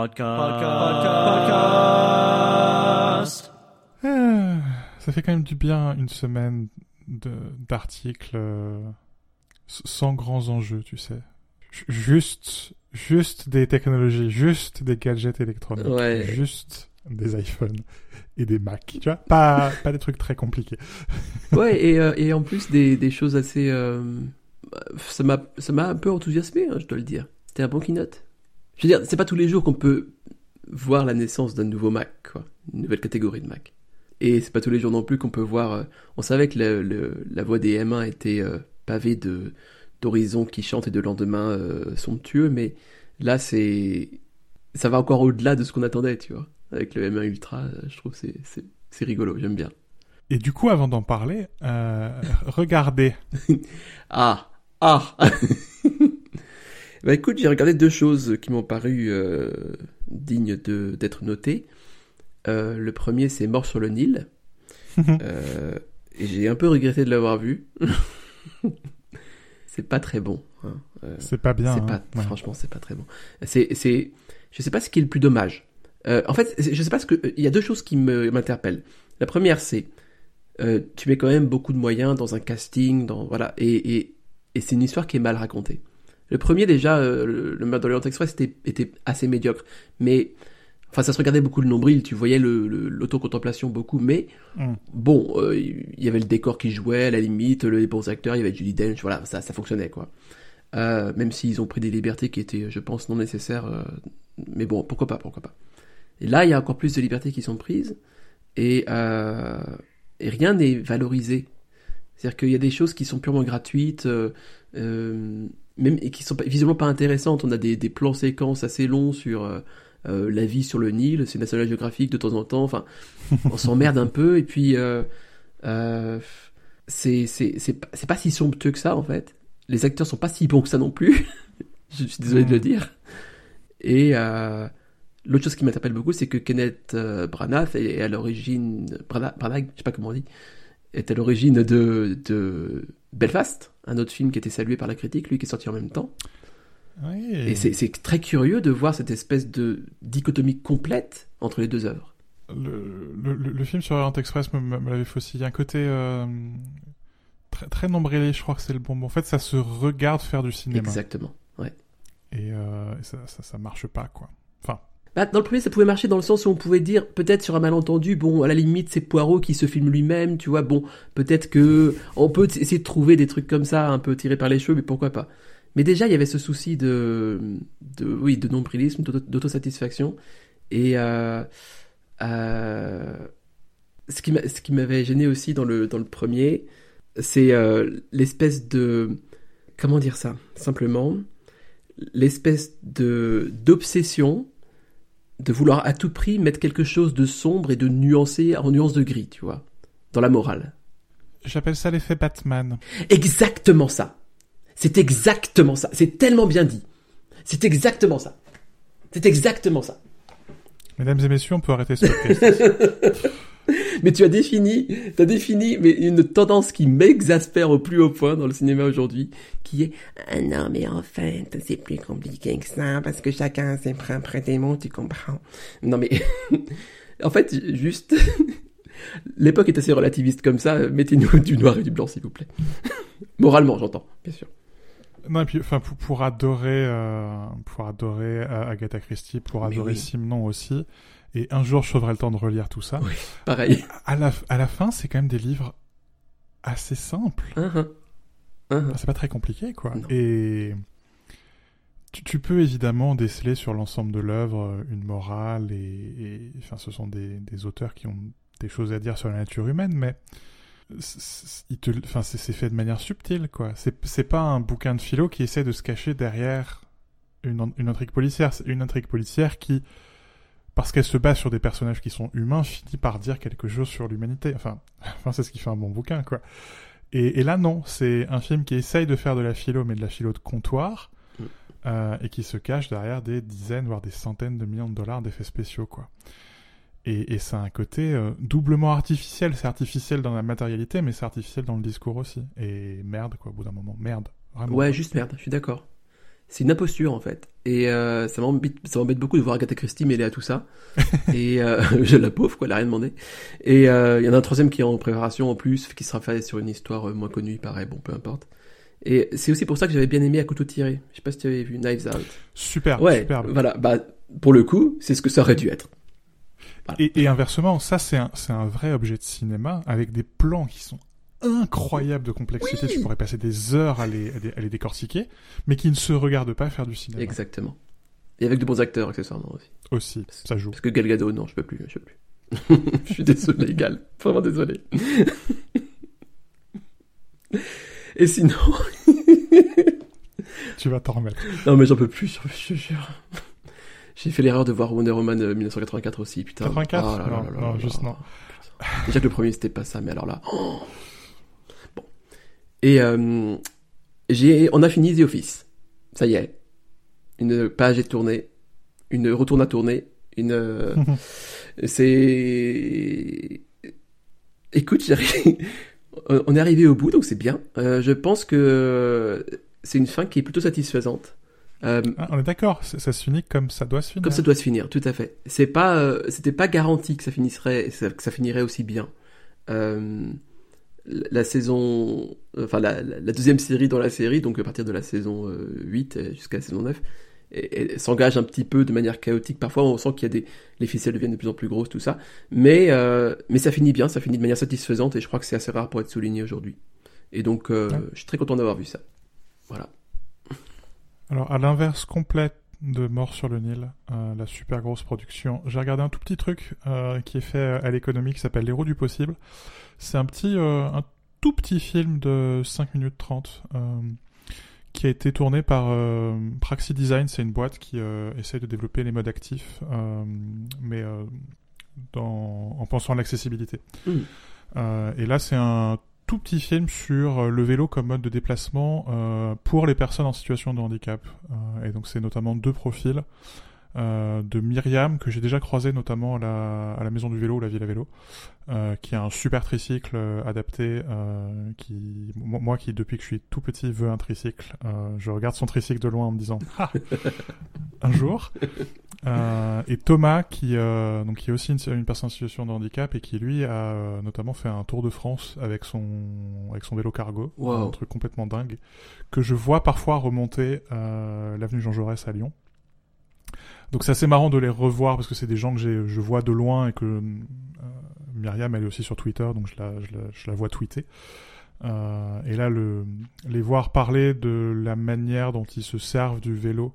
Podcast. Podcast. Ah, ça fait quand même du bien une semaine de- d'articles euh, sans grands enjeux, tu sais. Juste, juste des technologies, juste des gadgets électroniques, Ouais. juste des iPhones et des Mac, tu vois. Pas, pas des trucs très compliqués. Ouais, et, euh, et en plus des, des choses assez... euh, ça m'a ça m'a un peu enthousiasmé, hein, je dois le dire. C'était un bon keynote. Je veux dire, c'est pas tous les jours qu'on peut voir la naissance d'un nouveau Mac, quoi. Une nouvelle catégorie de Mac. Et c'est pas tous les jours non plus qu'on peut voir... euh, on savait que le, le- la voie des M1 était euh, pavée de d'horizons qui chantent et de lendemains euh, somptueux, mais là, c'est... Ça va encore au-delà de ce qu'on attendait, tu vois. Avec le M1 Ultra, je trouve que c'est- c'est rigolo, j'aime bien. Et du coup, avant d'en parler, regardez. Ah Ah Bah écoute, j'ai regardé deux choses qui m'ont paru euh, dignes d'être notées. Euh, le premier, c'est Mort sur le Nil. Euh, et j'ai un peu regretté de l'avoir vu. c'est pas très bon. hein. Euh, C'est pas bien. hein. pas, Ouais. franchement, c'est pas très bon. C'est, c'est, je sais pas ce qui est le plus dommage. En fait, je sais pas ce que, il y a deux choses qui m'interpellent. La première, c'est, tu mets quand même beaucoup de moyens dans un casting, dans, voilà, et, et, et c'est une histoire qui est mal racontée. Le premier, déjà, euh, le, le Meurtre de l'Orient Express était, était assez médiocre. Mais, enfin, ça se regardait beaucoup le nombril, tu voyais le, le- l'autocontemplation beaucoup, mais, Mm. bon, euh, il y avait le décor qui jouait, à la limite, les bons acteurs, il y avait Judy Dench, voilà, ça, ça fonctionnait, quoi. Euh, même s'ils ont pris des libertés qui étaient, je pense, non nécessaires. euh, mais bon, pourquoi pas, pourquoi pas. Et là, il y a encore plus de libertés qui sont prises et, et rien n'est valorisé. C'est-à-dire qu'il y a des choses qui sont purement gratuites, euh, même et qui sont visiblement pas intéressantes. On a des, plans séquences assez longs sur euh, euh, la vie sur le Nil, c'est National Geographic de temps en temps. Enfin, on s'emmerde un peu et puis euh, euh, c'est c'est pas, pas si somptueux que ça en fait. Les acteurs sont pas si bons que ça non plus. Je suis désolé de le dire. Et euh, l'autre chose qui m'interpelle beaucoup, c'est que Kenneth Branagh est à l'origine, Branagh, Branagh, je sais pas comment on dit, est à l'origine de Belfast, un autre film qui était salué par la critique, lui qui est sorti en même temps. Oui. Et c'est très curieux de voir cette espèce de dichotomie complète entre les deux œuvres. le, le, le- le film sur Orient Express me, me- me l'avait fait aussi. Il y a un côté euh, très, très nombrilé, je crois que c'est le bon. En fait, ça se regarde faire du cinéma. Exactement. Ouais. Et euh, ça, ça, ça marche pas, quoi. Enfin, Bah, dans le premier, ça pouvait marcher dans le sens où on pouvait dire, peut-être sur un malentendu, bon, à la limite, c'est Poirot qui se filme lui-même, tu vois, bon, peut-être que on peut essayer de trouver des trucs comme ça, un peu tirés par les cheveux, mais pourquoi pas. Mais déjà, il y avait ce souci de, de oui, de nombrilisme, d'auto- d'autosatisfaction, et euh, euh, ce qui m'avait gêné aussi dans le dans le premier, c'est euh, l'espèce de comment dire ça, simplement, l'espèce de d'obsession de vouloir à tout prix mettre quelque chose de sombre et de nuancé en nuance de gris, tu vois, dans la morale. j'appelle ça l'effet Batman. Exactement ça. C'est exactement ça. C'est tellement bien dit. C'est exactement ça. C'est exactement ça. Mesdames et messieurs, on peut arrêter ce podcast. Mais tu as défini, tu as défini mais une tendance qui m'exaspère au plus haut point dans le cinéma aujourd'hui, qui est ah non mais en fait c'est plus compliqué que ça parce que chacun a ses propres démons, tu comprends. Non mais en fait juste l'époque est assez relativiste comme ça. Mettez-nous du noir et du blanc s'il vous plaît. Moralement j'entends, bien sûr. Non, et puis, enfin, pour, pour adorer, euh, pour adorer euh, Agatha Christie, pour adorer oui. Simon aussi. Et un jour, je trouverai le temps de relire tout ça. Oui. Pareil. À la, à la fin, c'est quand même des livres assez simples. Hein, hein. Enfin, c'est pas très compliqué, quoi. Non. Et tu, tu peux évidemment déceler sur l'ensemble de l'œuvre euh, une morale et, et- enfin, ce sont des, des auteurs qui ont des choses à dire sur la nature humaine, mais enfin, c'est fait de manière subtile, quoi. C'est pas un bouquin de philo qui essaie de se cacher derrière une, une intrigue policière. C'est une intrigue policière qui, parce qu'elle se base sur des personnages qui sont humains, finit par dire quelque chose sur l'humanité. Enfin, enfin c'est ce qui fait un bon bouquin, quoi. Et, et là, non, c'est un film qui essaye de faire de la philo, mais de la philo de comptoir, Mm. euh, et qui se cache derrière des dizaines, voire des centaines de millions de dollars d'effets spéciaux, quoi. Et, et ça a un côté euh, doublement artificiel. C'est artificiel dans la matérialité, mais c'est artificiel dans le discours aussi. Et merde, quoi, au bout d'un moment. Merde. Vraiment. Ouais, juste merde, je suis d'accord. c'est une imposture en fait. Et euh, ça m'embête beaucoup de voir Agatha Christie mêlée à tout ça. et euh, je la pauvre quoi, elle a rien demandé. Et euh, il y en a un troisième qui est en préparation en plus, qui sera fait sur une histoire moins connue, il paraît, bon peu importe. Et c'est aussi pour ça que j'avais bien aimé à couteau tiré. Je sais pas si tu avais vu Knives Out. Super, Ouais, superbe. voilà. Bah pour le coup, c'est ce que ça aurait dû être. Et, et inversement, ça c'est un, vrai objet de cinéma avec des plans qui sont incroyables de complexité. Oui. Tu pourrais passer des heures à les, à les, à les décortiquer, mais qui ne se regardent pas faire du cinéma. Exactement. Et avec de bons acteurs accessoirement aussi. Aussi, ça joue. Parce que Gal Gadot, non, je peux plus, je peux plus. je suis désolé, Gal. Vraiment désolé. Et sinon, Tu vas t'en remettre. non mais j'en peux plus, je te jure. J'ai fait l'erreur de voir Wonder Woman euh, 1984 aussi, putain. 84? Oh là là Non, là là non, juste non. Déjà que le premier c'était pas ça, mais alors là. oh. Bon. Et euh, j'ai, on a fini The Office. Ça y est. Une page est tournée. Une retourne à tourner. Une. euh, c'est. Écoute, j'arrive- on est arrivé au bout, donc c'est bien. Euh, je pense que c'est une fin qui est plutôt satisfaisante. Euh, Ah, on est d'accord, ça, se finit comme ça doit se finir. comme ça doit se finir, tout à fait. C'est pas, euh, c'était pas garanti que ça finisserait, que ça finirait aussi bien. Euh, la saison, enfin la, deuxième série dans la série, donc à partir de la saison euh, 8 jusqu'à la saison 9, et- et s'engage un petit peu de manière chaotique. Parfois, on sent qu'il y a des, les ficelles deviennent de plus en plus grosses, tout ça. Mais, mais ça finit bien, ça finit de manière satisfaisante, et je crois que c'est assez rare pour être souligné aujourd'hui. Et donc, Ouais. je suis très content d'avoir vu ça. Voilà. Alors, à l'inverse complet de Mort sur le Nil, euh, la super grosse production, j'ai regardé un tout petit truc euh, qui est fait à l'économie qui s'appelle L'héros du possible. C'est un petit, euh, un tout petit film de 5 minutes 30 euh, qui a été tourné par Praxi Design. C'est une boîte qui essaie de développer les modes actifs, mais dans, en pensant à l'accessibilité. Mm. Euh, et là, c'est un tout petit film sur euh, le vélo comme mode de déplacement euh, pour les personnes en situation de handicap. Euh, et donc c'est notamment deux profils euh, de Myriam que j'ai déjà croisé notamment à la, à la maison du vélo ou la ville à vélo, euh, qui a un super tricycle euh, adapté. euh, qui mo- moi qui depuis que je suis tout petit veux un tricycle, euh, je regarde son tricycle de loin en me disant Ah, un jour. Euh, et Thomas qui euh, donc qui est aussi une, une personne en situation de handicap et qui lui a euh, notamment fait un tour de France avec son avec son vélo cargo, Wow. un truc complètement dingue que je vois parfois remonter euh, l'avenue Jean Jaurès à Lyon. Donc c'est assez marrant de les revoir parce que c'est des gens que je vois de loin et que euh, Myriam elle est aussi sur Twitter donc je la, je la, je la vois tweeter. Euh, et là le, les voir parler de la manière dont ils se servent du vélo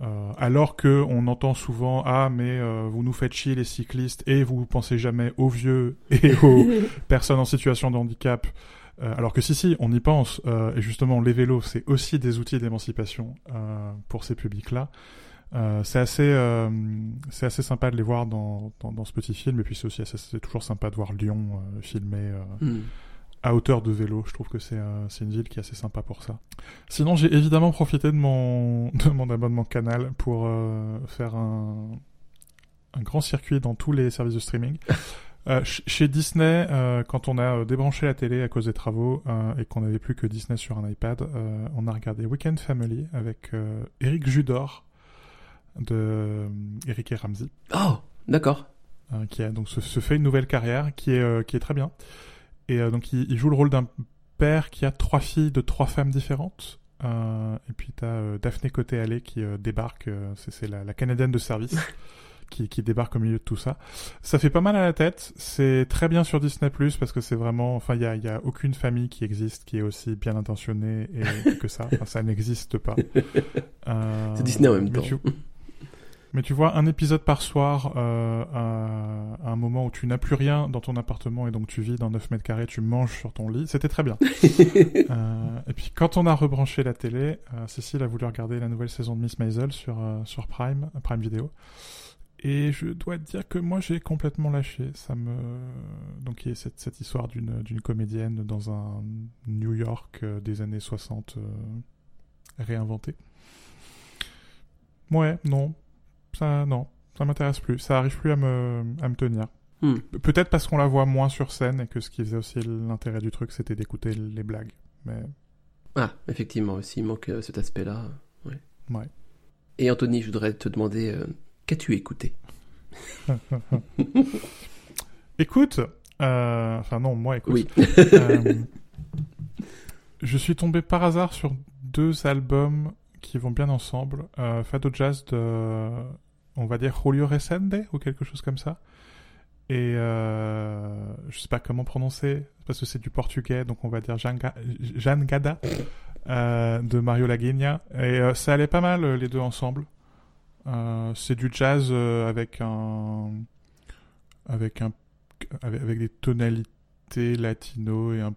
euh, alors que on entend souvent ah mais vous nous faites chier les cyclistes et vous pensez jamais aux vieux et aux personnes en situation de handicap. Alors que si si on y pense. Euh, et justement les vélos c'est aussi des outils d'émancipation euh, pour ces publics là euh, c'est assez euh, c'est assez sympa de les voir dans, dans, dans ce petit film et puis c'est aussi assez- c'est toujours sympa de voir Lyon euh, filmé euh, Hmm. à hauteur de vélo. Je trouve que c'est euh, c'est une ville qui est assez sympa pour ça. Sinon, j'ai évidemment profité de mon, de mon abonnement canal pour euh, faire un, un grand circuit dans tous les services de streaming. Euh, ch- chez Disney, euh, quand on a débranché la télé à cause des travaux euh, et qu'on n'avait plus que Disney sur un iPad, euh, on a regardé Weekend Family avec euh, Eric Judor de euh, Eric et Ramsey Oh, d'accord. euh, qui a donc se, se fait une nouvelle carrière qui est euh, qui est très bien. Et euh, donc il, il joue le rôle d'un père qui a trois filles de trois femmes différentes. Euh, et puis t'as euh, Daphné Côté Allé qui euh, débarque c'est c'est la, la canadienne de service qui, qui débarque au milieu de tout ça. Ça fait pas mal à la tête. C'est très bien sur Disney Plus parce que c'est vraiment enfin il y a, y a aucune famille qui existe qui est aussi bien intentionnée et que ça. Enfin, ça n'existe pas. C'est Disney en même temps. tu- mais tu vois, un épisode par soir, euh, à, à un moment où tu n'as plus rien dans ton appartement et donc tu vis dans 9 mètres carrés, tu manges sur ton lit, c'était très bien. Euh, et puis quand on a rebranché la télé, euh, Cécile a voulu regarder la nouvelle saison de Miss Maisel sur, sur Prime, Prime Video. Et je dois te dire que moi j'ai complètement lâché. Ça me donc il y a cette, cette histoire d'une d'une comédienne dans un New York des années 60 euh, réinventé. Ouais, non, ça non, ça m'intéresse plus. Ça arrive plus à me à me tenir. Hmm. Pe- Peut-être parce qu'on la voit moins sur scène et que ce qui faisait aussi l'intérêt du truc, c'était d'écouter les blagues. Mais Ah, effectivement, aussi, il manque euh, cet aspect-là. Ouais. Ouais. Et Anthony, je voudrais te demander, euh, qu'as-tu écouté? Écoute, euh, enfin non, moi écoute. Oui. Euh, je suis tombé par hasard sur deux albums qui vont bien ensemble. Euh, Fado Jazz de, on va dire Julio Resende ou quelque chose comme ça. Et euh, je sais pas comment prononcer parce que c'est du portugais, donc on va dire Janga- Jangada euh, de Mario Laguinha. Et euh, ça allait pas mal euh, les deux ensemble. C'est du jazz avec un avec un avec des tonalités latino et un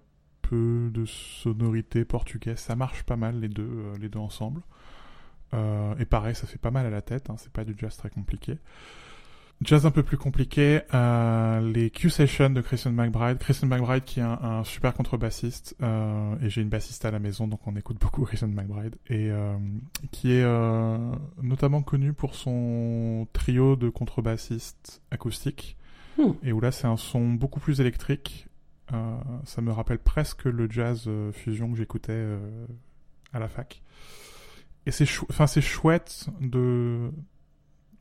peu de sonorité portugaise. Ça marche pas mal les deux euh, les deux ensemble. Euh, et pareil, ça fait pas mal à la tête. Hein, c'est pas du jazz très compliqué. Jazz un peu plus compliqué, euh, les Q-Sessions de Christian McBride. Christian McBride qui est un, un super contrebassiste, et j'ai une bassiste à la maison, donc on écoute beaucoup Christian McBride, et qui est notamment connu pour son trio de contrebassistes acoustiques, Hmm. et où là c'est un son beaucoup plus électrique. Euh, ça me rappelle presque le jazz euh, fusion que j'écoutais euh, à la fac. Et c'est chou- chouette de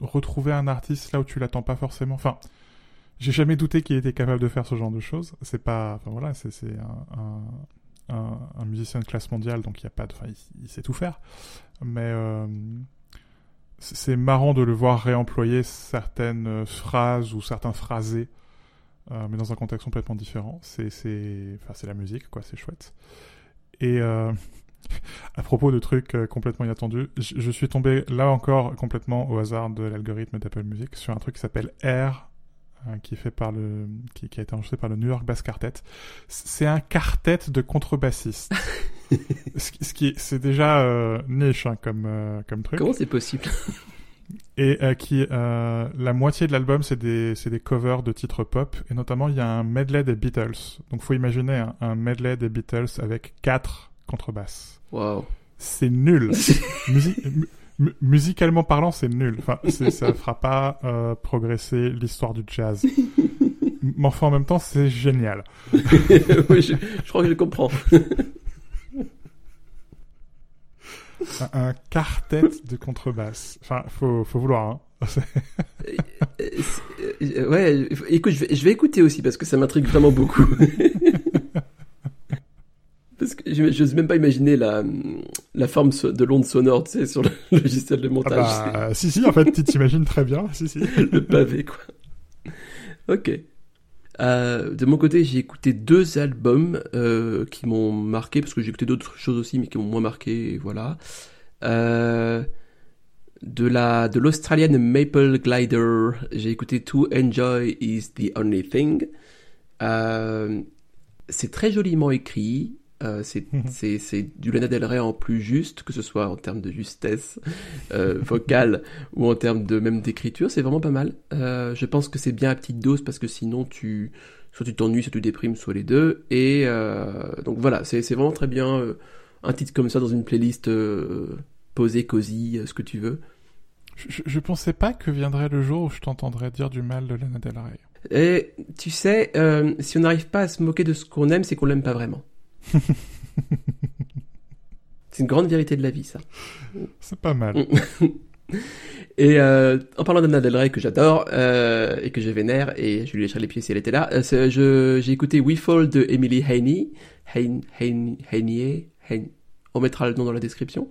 retrouver un artiste là où tu l'attends pas forcément. Enfin, j'ai jamais douté qu'il était capable de faire ce genre de choses. C'est pas, enfin voilà, c'est un, un, un, musicien de classe mondiale, donc il y a pas enfin il, sait tout faire. Mais c'est marrant de le voir réemployer certaines phrases ou certains phrasés, euh, mais dans un contexte complètement différent. C'est enfin la musique quoi, c'est chouette. Et euh, à propos de trucs euh, complètement inattendus, je, je suis tombé là encore complètement au hasard de l'algorithme d'Apple Music sur un truc qui s'appelle Air, euh, qui est fait par le, qui, qui a été enregistré par le New York Bass Quartet. C'est un quartet de contrebassistes. ce qui, ce qui- c'est déjà euh, niche hein, comme euh, comme truc. Comment c'est possible? Et euh, qui, euh, la moitié de l'album, c'est des, c'est des covers de titres pop, et notamment il y a un medley des Beatles. Donc faut imaginer un, un medley des Beatles avec quatre contrebasses. Waouh. C'est nul. Musi- mu- mu- musicalement parlant, c'est nul. Enfin, ça fera pas euh, progresser l'histoire du jazz. Mais enfin, en même temps, c'est génial. oui, je, je crois que je comprends. Un, un quartet de contrebasse. Enfin, faut, faut vouloir. Hein. Euh, euh, ouais, écoute, je vais, je vais écouter aussi parce que ça m'intrigue vraiment beaucoup. parce que je n'ose même pas imaginer la, la forme de l'onde sonore, tu sais, sur le logiciel de Ah montage. bah, si, si, en fait, tu t'imagines très bien. Si, si. le pavé, quoi. Ok. Euh, de mon côté, j'ai écouté deux albums euh, qui m'ont marqué, parce que j'ai écouté d'autres choses aussi, mais qui m'ont moins marqué, voilà. Euh, de la de Maple Glider, j'ai écouté To Enjoy Is the Only Thing. Euh, c'est très joliment écrit. Euh, c'est du Lana Del Rey en plus juste, que ce soit en termes de justesse euh, vocale ou en termes de même d'écriture, c'est vraiment pas mal. Euh, je pense que c'est bien à petite dose parce que sinon tu soit tu t'ennuies, soit tu déprimes, soit les deux. Et donc voilà, c'est vraiment très bien un titre comme ça dans une playlist posée, cosy, ce que tu veux. Je, je- pensais pas que viendrait le jour où je t'entendrais dire du mal de Lana Del Rey. Et tu sais, si on n'arrive pas à se moquer de ce qu'on aime, c'est qu'on l'aime pas vraiment. C'est une grande vérité de la vie, ça. C'est pas mal. Et euh, en parlant d'Anna Del Rey que j'adore euh, et que je vénère et je lui lécherai les pieds si elle était là, euh, j'ai écouté We Fall de Emily Haney, Hain, Hainier, Hain- on mettra le nom dans la description.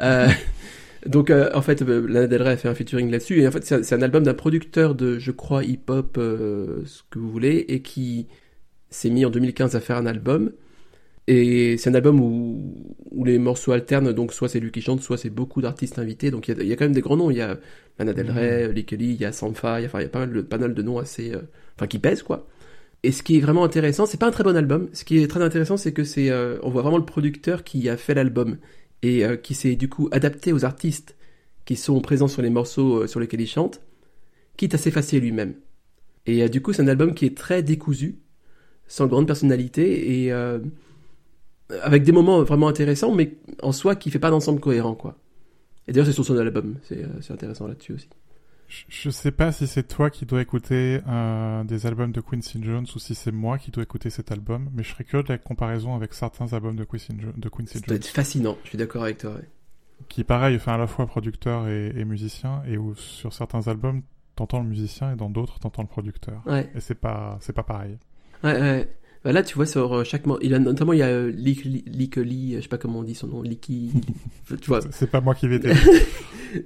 Euh, donc euh, en fait, euh, Lana Del Rey a fait un featuring là-dessus et en fait c'est un- album d'un producteur de, je crois, hip-hop, euh, ce que vous voulez, et qui s'est mis en 2015 à faire un album. Et c'est un album où, où les morceaux alternent, donc soit c'est lui qui chante, soit c'est beaucoup d'artistes invités. Donc il y, a, il y a quand même des grands noms. Il y a Lana Del Rey, Lee Kelly, il y a Sampha, il y a, enfin, il y a pas mal de, pas mal de noms assez, euh, enfin qui pèsent quoi. Et ce qui est vraiment intéressant, c'est pas un très bon album. Ce qui est très intéressant, c'est que c'est, euh, on voit vraiment le producteur qui a fait l'album et euh, qui s'est du coup adapté aux artistes qui sont présents sur les morceaux euh, sur lesquels il chante, quitte à s'effacer lui-même. Et du coup, c'est un album qui est très décousu, sans grande personnalité et euh, avec des moments vraiment intéressants, mais en soi qui fait pas d'ensemble cohérent, quoi. Et d'ailleurs, c'est sur son album, c'est euh, c'est intéressant là-dessus aussi. Je, je sais pas si c'est toi qui dois écouter euh, des albums de Quincy Jones ou si c'est moi qui dois écouter cet album, mais je serais curieux de la comparaison avec certains albums de Quincy, Jo- de Quincy Ça doit Jones. être fascinant, je suis d'accord avec toi. ouais. qui pareil, fait à la fois producteur et, et musicien, et où sur certains albums, t'entends le musicien et dans d'autres, t'entends le producteur. Ouais. Et c'est pas, c'est pas pareil. Ouais, ouais. Bah là, tu vois, sur euh, chaque. Il a, notamment, il y a euh, Lick- Lick Lee, euh, je sais pas comment on dit son nom, Licky. tu vois, C'est- pas moi qui vais t'aider.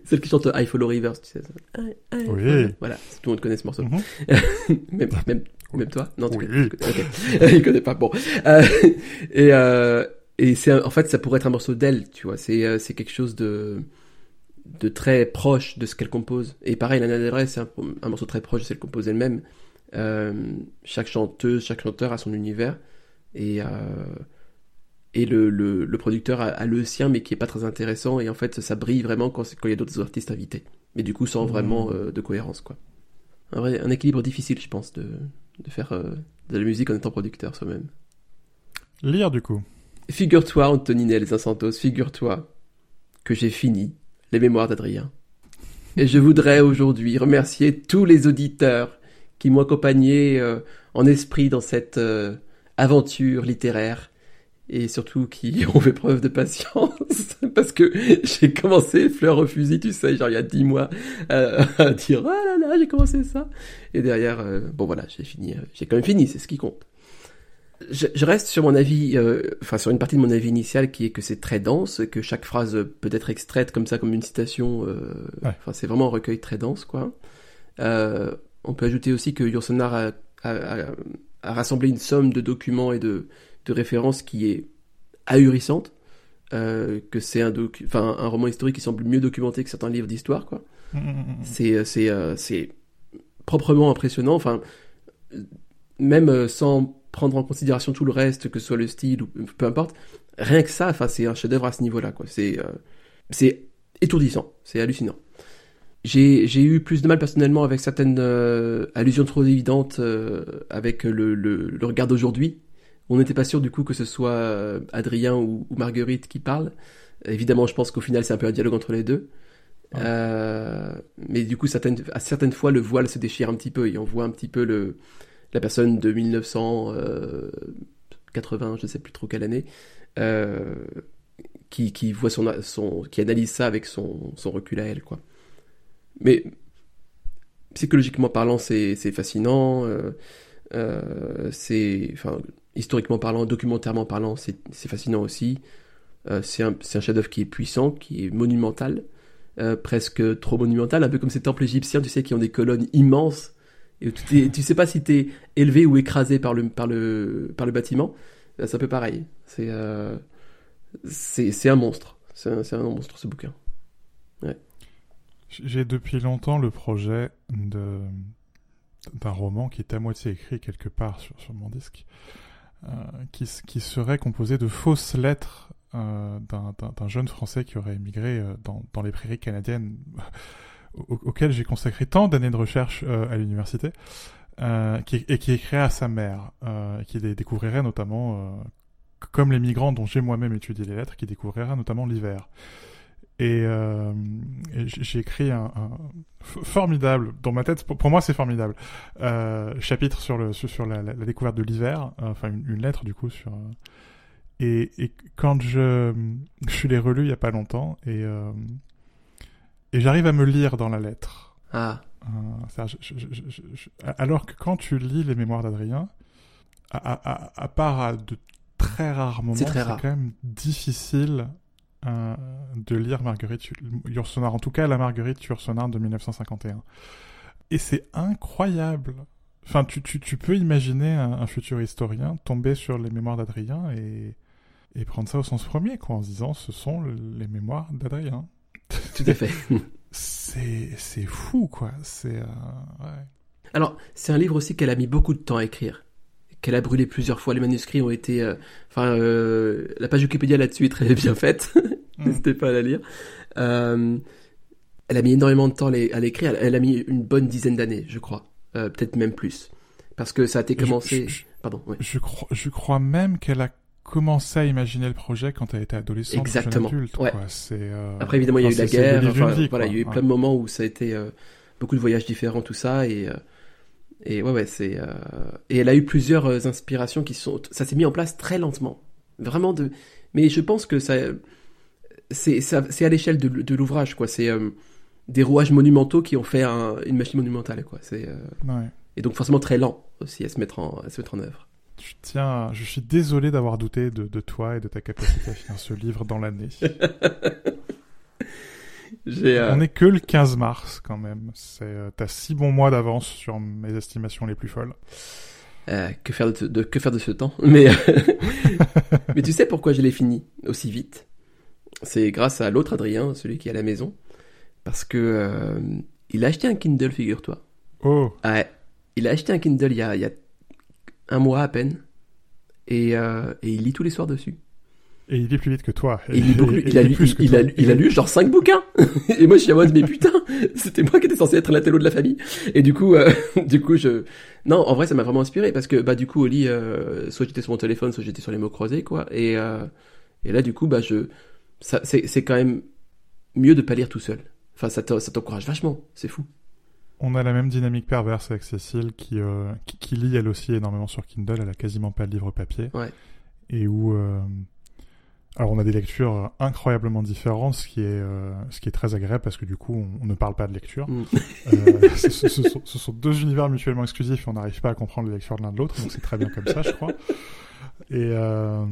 celle qui chante I Follow Rivers, tu sais. Ça. I- I Oui. Voilà, tout le monde connaît ce morceau. Mhm. même, même, même toi Non, tu Oui. connais, tu connais, ok. Il connaît pas. Bon. Euh, et euh, et c'est en fait, ça pourrait être un morceau d'elle, tu vois. C'est euh, c'est quelque chose de de très proche de ce qu'elle compose. Et pareil, Lana Del Rey, c'est un, un morceau très proche de ce qu'elle compose elle-même. Euh, chaque chanteuse, chaque chanteur a son univers. Et, euh, et le, le, le producteur a, a le sien, mais qui est pas très intéressant. Et en fait, ça brille vraiment quand il y a d'autres artistes invités. Mais du coup, sans Mhm. vraiment euh, de cohérence, quoi. Un, vrai, un équilibre difficile, je pense, de, de faire euh, de la musique en étant producteur soi-même. Lire du coup. Figure-toi, Antonine Les Santos, figure-toi que j'ai fini les mémoires d'Adrien. Et je voudrais aujourd'hui remercier tous les auditeurs qui m'ont accompagné euh, en esprit dans cette euh, aventure littéraire et surtout qui ont fait preuve de patience parce que j'ai commencé Fleur au fusil, tu sais, genre il y a dix mois euh, à dire oh là là, j'ai commencé ça et derrière euh, bon voilà, j'ai fini, euh, j'ai quand même fini, c'est ce qui compte. Je, je reste sur mon avis, euh, enfin sur une partie de mon avis initial qui est que c'est très dense, que chaque phrase peut être extraite comme ça, comme une citation. euh, Ouais. Enfin, c'est vraiment un recueil très dense, quoi. Euh, on peut ajouter aussi que Yourcenar a, a, a- a rassemblé une somme de documents et de, de références qui est ahurissante. Euh, que c'est un, docu- enfin, un roman historique qui semble mieux documenté que certains livres d'histoire, quoi. Mhm. C'est c'est euh, c'est proprement impressionnant. Enfin, euh, même euh, sans prendre en considération tout le reste, que ce soit le style ou peu importe, rien que ça, enfin, c'est un chef-d'œuvre à ce niveau-là. quoi. C'est euh, c'est étourdissant, c'est hallucinant. J'ai eu plus de mal personnellement avec certaines euh, allusions trop évidentes euh, avec le, le, le regard d'aujourd'hui. On n'était pas sûr du coup que ce soit euh, Adrien ou, ou Marguerite qui parlent. Évidemment, je pense qu'au final, c'est un peu un dialogue entre les deux. Euh, mais du coup, certaines, à certaines fois, le voile se déchire un petit peu et on voit un petit peu le, la personne de 1980, je sais plus trop quelle année, qui, qui voit son, son, qui analyse ça avec son, son recul à elle, quoi. Mais psychologiquement parlant, c'est fascinant. euh, euh, c'est, enfin, historiquement parlant, documentairement parlant, c'est fascinant aussi. Euh, c'est un, un chef-d'œuvre qui est puissant, qui est monumental, presque trop monumental, un peu comme ces temples égyptiens, tu sais, qui ont des colonnes immenses. Et tu, tu sais pas si t'es élevé ou écrasé par le, par le, par le bâtiment. C'est un peu pareil. C'est c'est un monstre. C'est un monstre ce bouquin. J'ai depuis longtemps le projet de d'un roman qui est à moitié écrit quelque part sur, mon disque, euh, qui, qui serait composé de fausses lettres euh, d'un- jeune Français qui aurait émigré euh, dans, les prairies canadiennes, au- auquel j'ai consacré tant d'années de recherche à l'université, et qui écrirait à sa mère, qui découvrirait notamment, comme les migrants dont j'ai moi-même étudié les lettres, qui découvrira notamment l'hiver. Et, euh, et j'ai écrit un, formidable, dans ma tête, pour, moi c'est formidable, euh, chapitre sur, le, sur, la, la- la découverte de l'hiver, euh, enfin une, une lettre du coup sur... euh, et, et quand je, je l'ai relu il y a pas longtemps, et, et j'arrive à me lire dans la lettre. Ah, Euh, je- je- je- alors que quand tu lis les mémoires d'Adrien, à, à- à- part à de très rares moments, C'est quand même difficile euh, de lire Marguerite Yourcenar, en tout cas la Marguerite Yourcenar de 1951. Et c'est incroyable. Enfin, tu, tu, tu peux imaginer un, un futur historien tomber sur les mémoires d'Adrien et, et prendre ça au sens premier, quoi, en se disant ce sont les mémoires d'Adrien. tout à fait. C'est fou, quoi. C'est euh, ouais. Alors, c'est un livre aussi qu'elle a mis beaucoup de temps à écrire. Qu'elle a brûlé plusieurs fois. Les manuscrits ont été. euh, Enfin, euh, la page Wikipédia là-dessus est très bien faite. N'hésitez pas à la lire. Euh, elle a mis énormément de temps à l'é- à l'écrire. Elle, elle a mis une bonne dizaine d'années, je crois. Euh, Peut-être même plus. Parce que ça a été commencé. je- je- Pardon, ouais. Je crois, je crois même qu'elle a commencé à imaginer le projet quand elle était adolescente, Exactement, jeune adulte. ouais. Quoi. C'est, euh, Après, évidemment, il y a eu la guerre. enfin, vie, voilà, il y a eu Ouais. plein de moments où ça a été euh, beaucoup de voyages différents, tout ça, et euh, et ouais, ouais, c'est euh, et elle a eu plusieurs euh, inspirations qui sont, ça s'est mis en place très lentement, vraiment de, mais je pense que ça, c'est ça- c'est à l'échelle de, de l'ouvrage, quoi. C'est euh, des rouages monumentaux qui ont fait un- une machine monumentale, quoi. C'est euh, Ouais. et donc forcément très lent aussi à se mettre en, à se mettre en œuvre. Je tiens, je suis désolé d'avoir douté de, de toi et de ta capacité à finir ce livre dans l'année. Euh, On est que le 15 mars quand même. C'est, euh, t'as six bons mois d'avance sur mes estimations les plus folles. euh, que faire de, ce- de- que faire de ce temps? Mais euh, mais tu sais pourquoi je l'ai fini aussi vite? C'est grâce à l'autre Adrien, celui qui est à la maison, parce que euh, il a acheté un Kindle, figure-toi. Oh, Ouais, il a acheté un Kindle il y a, il y a un mois à peine. Et, et il lit tous les soirs dessus. Et il lit plus vite que toi. Et il, lit beaucoup- Et- et il, a, lu, plus il, a, il a lu genre 5 bouquins. et moi je suis en mode mais putain, c'était moi qui étais censé être l'intello de la famille. Et du coup, euh, du coup je, non, en vrai ça m'a vraiment inspiré parce que bah du coup au lit, euh, soit j'étais sur mon téléphone, soit j'étais sur les mots croisés quoi. Et euh, et là du coup bah je, ça c'est c'est quand même mieux de pas lire tout seul. Enfin ça te- ça t'encourage vachement, c'est fou. On a la même dynamique perverse avec Cécile qui, qui, qui lit elle aussi énormément sur Kindle. Elle a quasiment pas de livre papier. Ouais. Et où, alors on a des lectures incroyablement différentes, ce qui est, euh, ce qui est très agréable parce que du coup on, on ne parle pas de lecture. Mm. Euh, ce, ce- ce sont, ce sont deux univers mutuellement exclusifs et on n'arrive pas à comprendre les lectures de l'un de l'autre, donc c'est très bien comme ça, je crois. Et euh,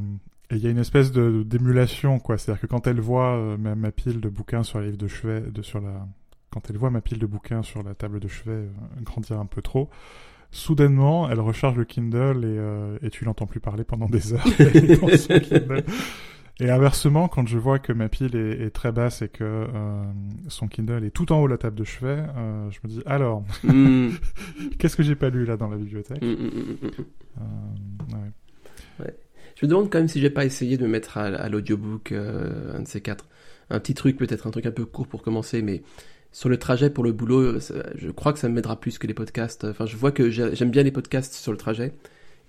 il y a une espèce de d'émulation, quoi. C'est-à-dire que quand elle voit euh, ma, ma pile de bouquins sur la livre de chevet, de sur la, quand elle voit ma pile de bouquins sur la table de chevet euh, grandir un peu trop, soudainement, elle recharge le Kindle et, euh, et tu l'entends plus parler pendant des heures Et inversement, quand je vois que ma pile est, est très basse et que euh, son Kindle est tout en haut de la table de chevet, euh, je me dis alors, Mm. qu'est-ce que j'ai pas lu là dans la bibliothèque Mm, mm, mm, mm, mm. Euh, ouais. Je me demande quand même si j'ai pas essayé de me mettre à, à l'audiobook, un de ces quatre. Un petit truc, peut-être un truc un peu court pour commencer, mais sur le trajet pour le boulot, ça- je crois que ça m'aidera plus que les podcasts. Enfin, je vois que j'ai- j'aime bien les podcasts sur le trajet,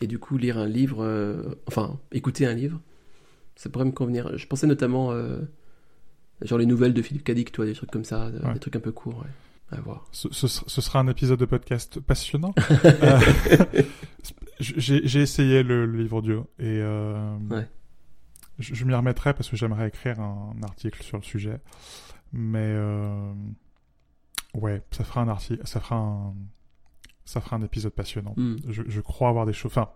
et du coup, lire un livre, enfin, écouter un livre, ça pourrait me convenir. Je pensais notamment, euh, genre les nouvelles de Philippe Cadic, toi, des trucs comme ça, euh, Ouais. des trucs un peu courts, ouais. À voir. Ce, ce sera- ce sera un épisode de podcast passionnant. Euh, j'ai essayé le, le livre audio et euh, Ouais. je, je m'y remettrai parce que j'aimerais écrire un, article sur le sujet. Mais ouais, ça fera un article, ça fera un, ça fera un épisode passionnant. Mm. Je, je crois avoir des choses. Enfin,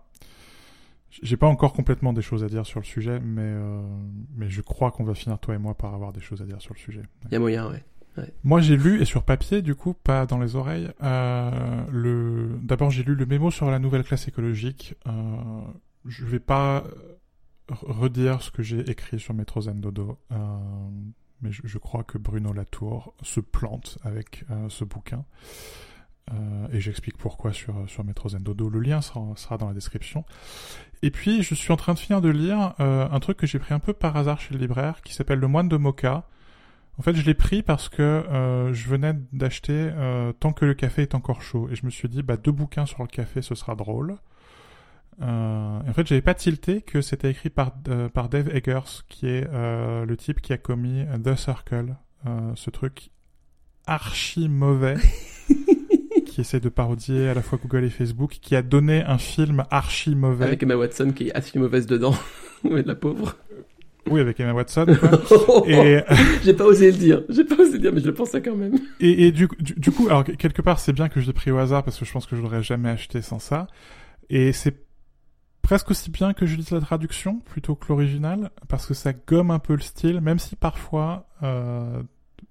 j'ai pas encore complètement des choses à dire sur le sujet, mais euh, mais je crois qu'on va finir toi et moi par avoir des choses à dire sur le sujet. Il y a moyen, ouais. Moi, j'ai lu, et sur papier, du coup, pas dans les oreilles, euh, le... d'abord, j'ai lu le mémo sur la nouvelle classe écologique. Euh, je vais pas r- redire ce que j'ai écrit sur Métro Zen Dodo, euh, mais je, je crois que Bruno Latour se plante avec euh, ce bouquin. Euh, et j'explique pourquoi sur, sur Métro Zen Dodo. Le lien sera, sera dans la description. Et puis, je suis en train de finir de lire euh, un truc que j'ai pris un peu par hasard chez le libraire, qui s'appelle Le Moine de Mocha. En fait, je l'ai pris parce que euh, je venais d'acheter euh, Tant que le café est encore chaud. Et je me suis dit, bah, deux bouquins sur le café, ce sera drôle. Euh, et en fait, j'avais pas tilté que c'était écrit par, euh, par Dave Eggers, qui est le type qui a commis The Circle, ce truc archi mauvais, qui essaie de parodier à la fois Google et Facebook, qui a donné un film archi mauvais. Avec Emma Watson qui est assez mauvaise dedans. ouais, la pauvre. Oui, avec Emma Watson. Quoi. et, J'ai pas osé le dire. J'ai pas osé le dire, mais je le pensais quand même. Et, et du, du, du coup, alors quelque part, c'est bien que je l'ai pris au hasard parce que je pense que je l'aurais jamais acheté sans ça. Et c'est presque aussi bien que je lise la traduction plutôt que l'original parce que ça gomme un peu le style, même si parfois euh,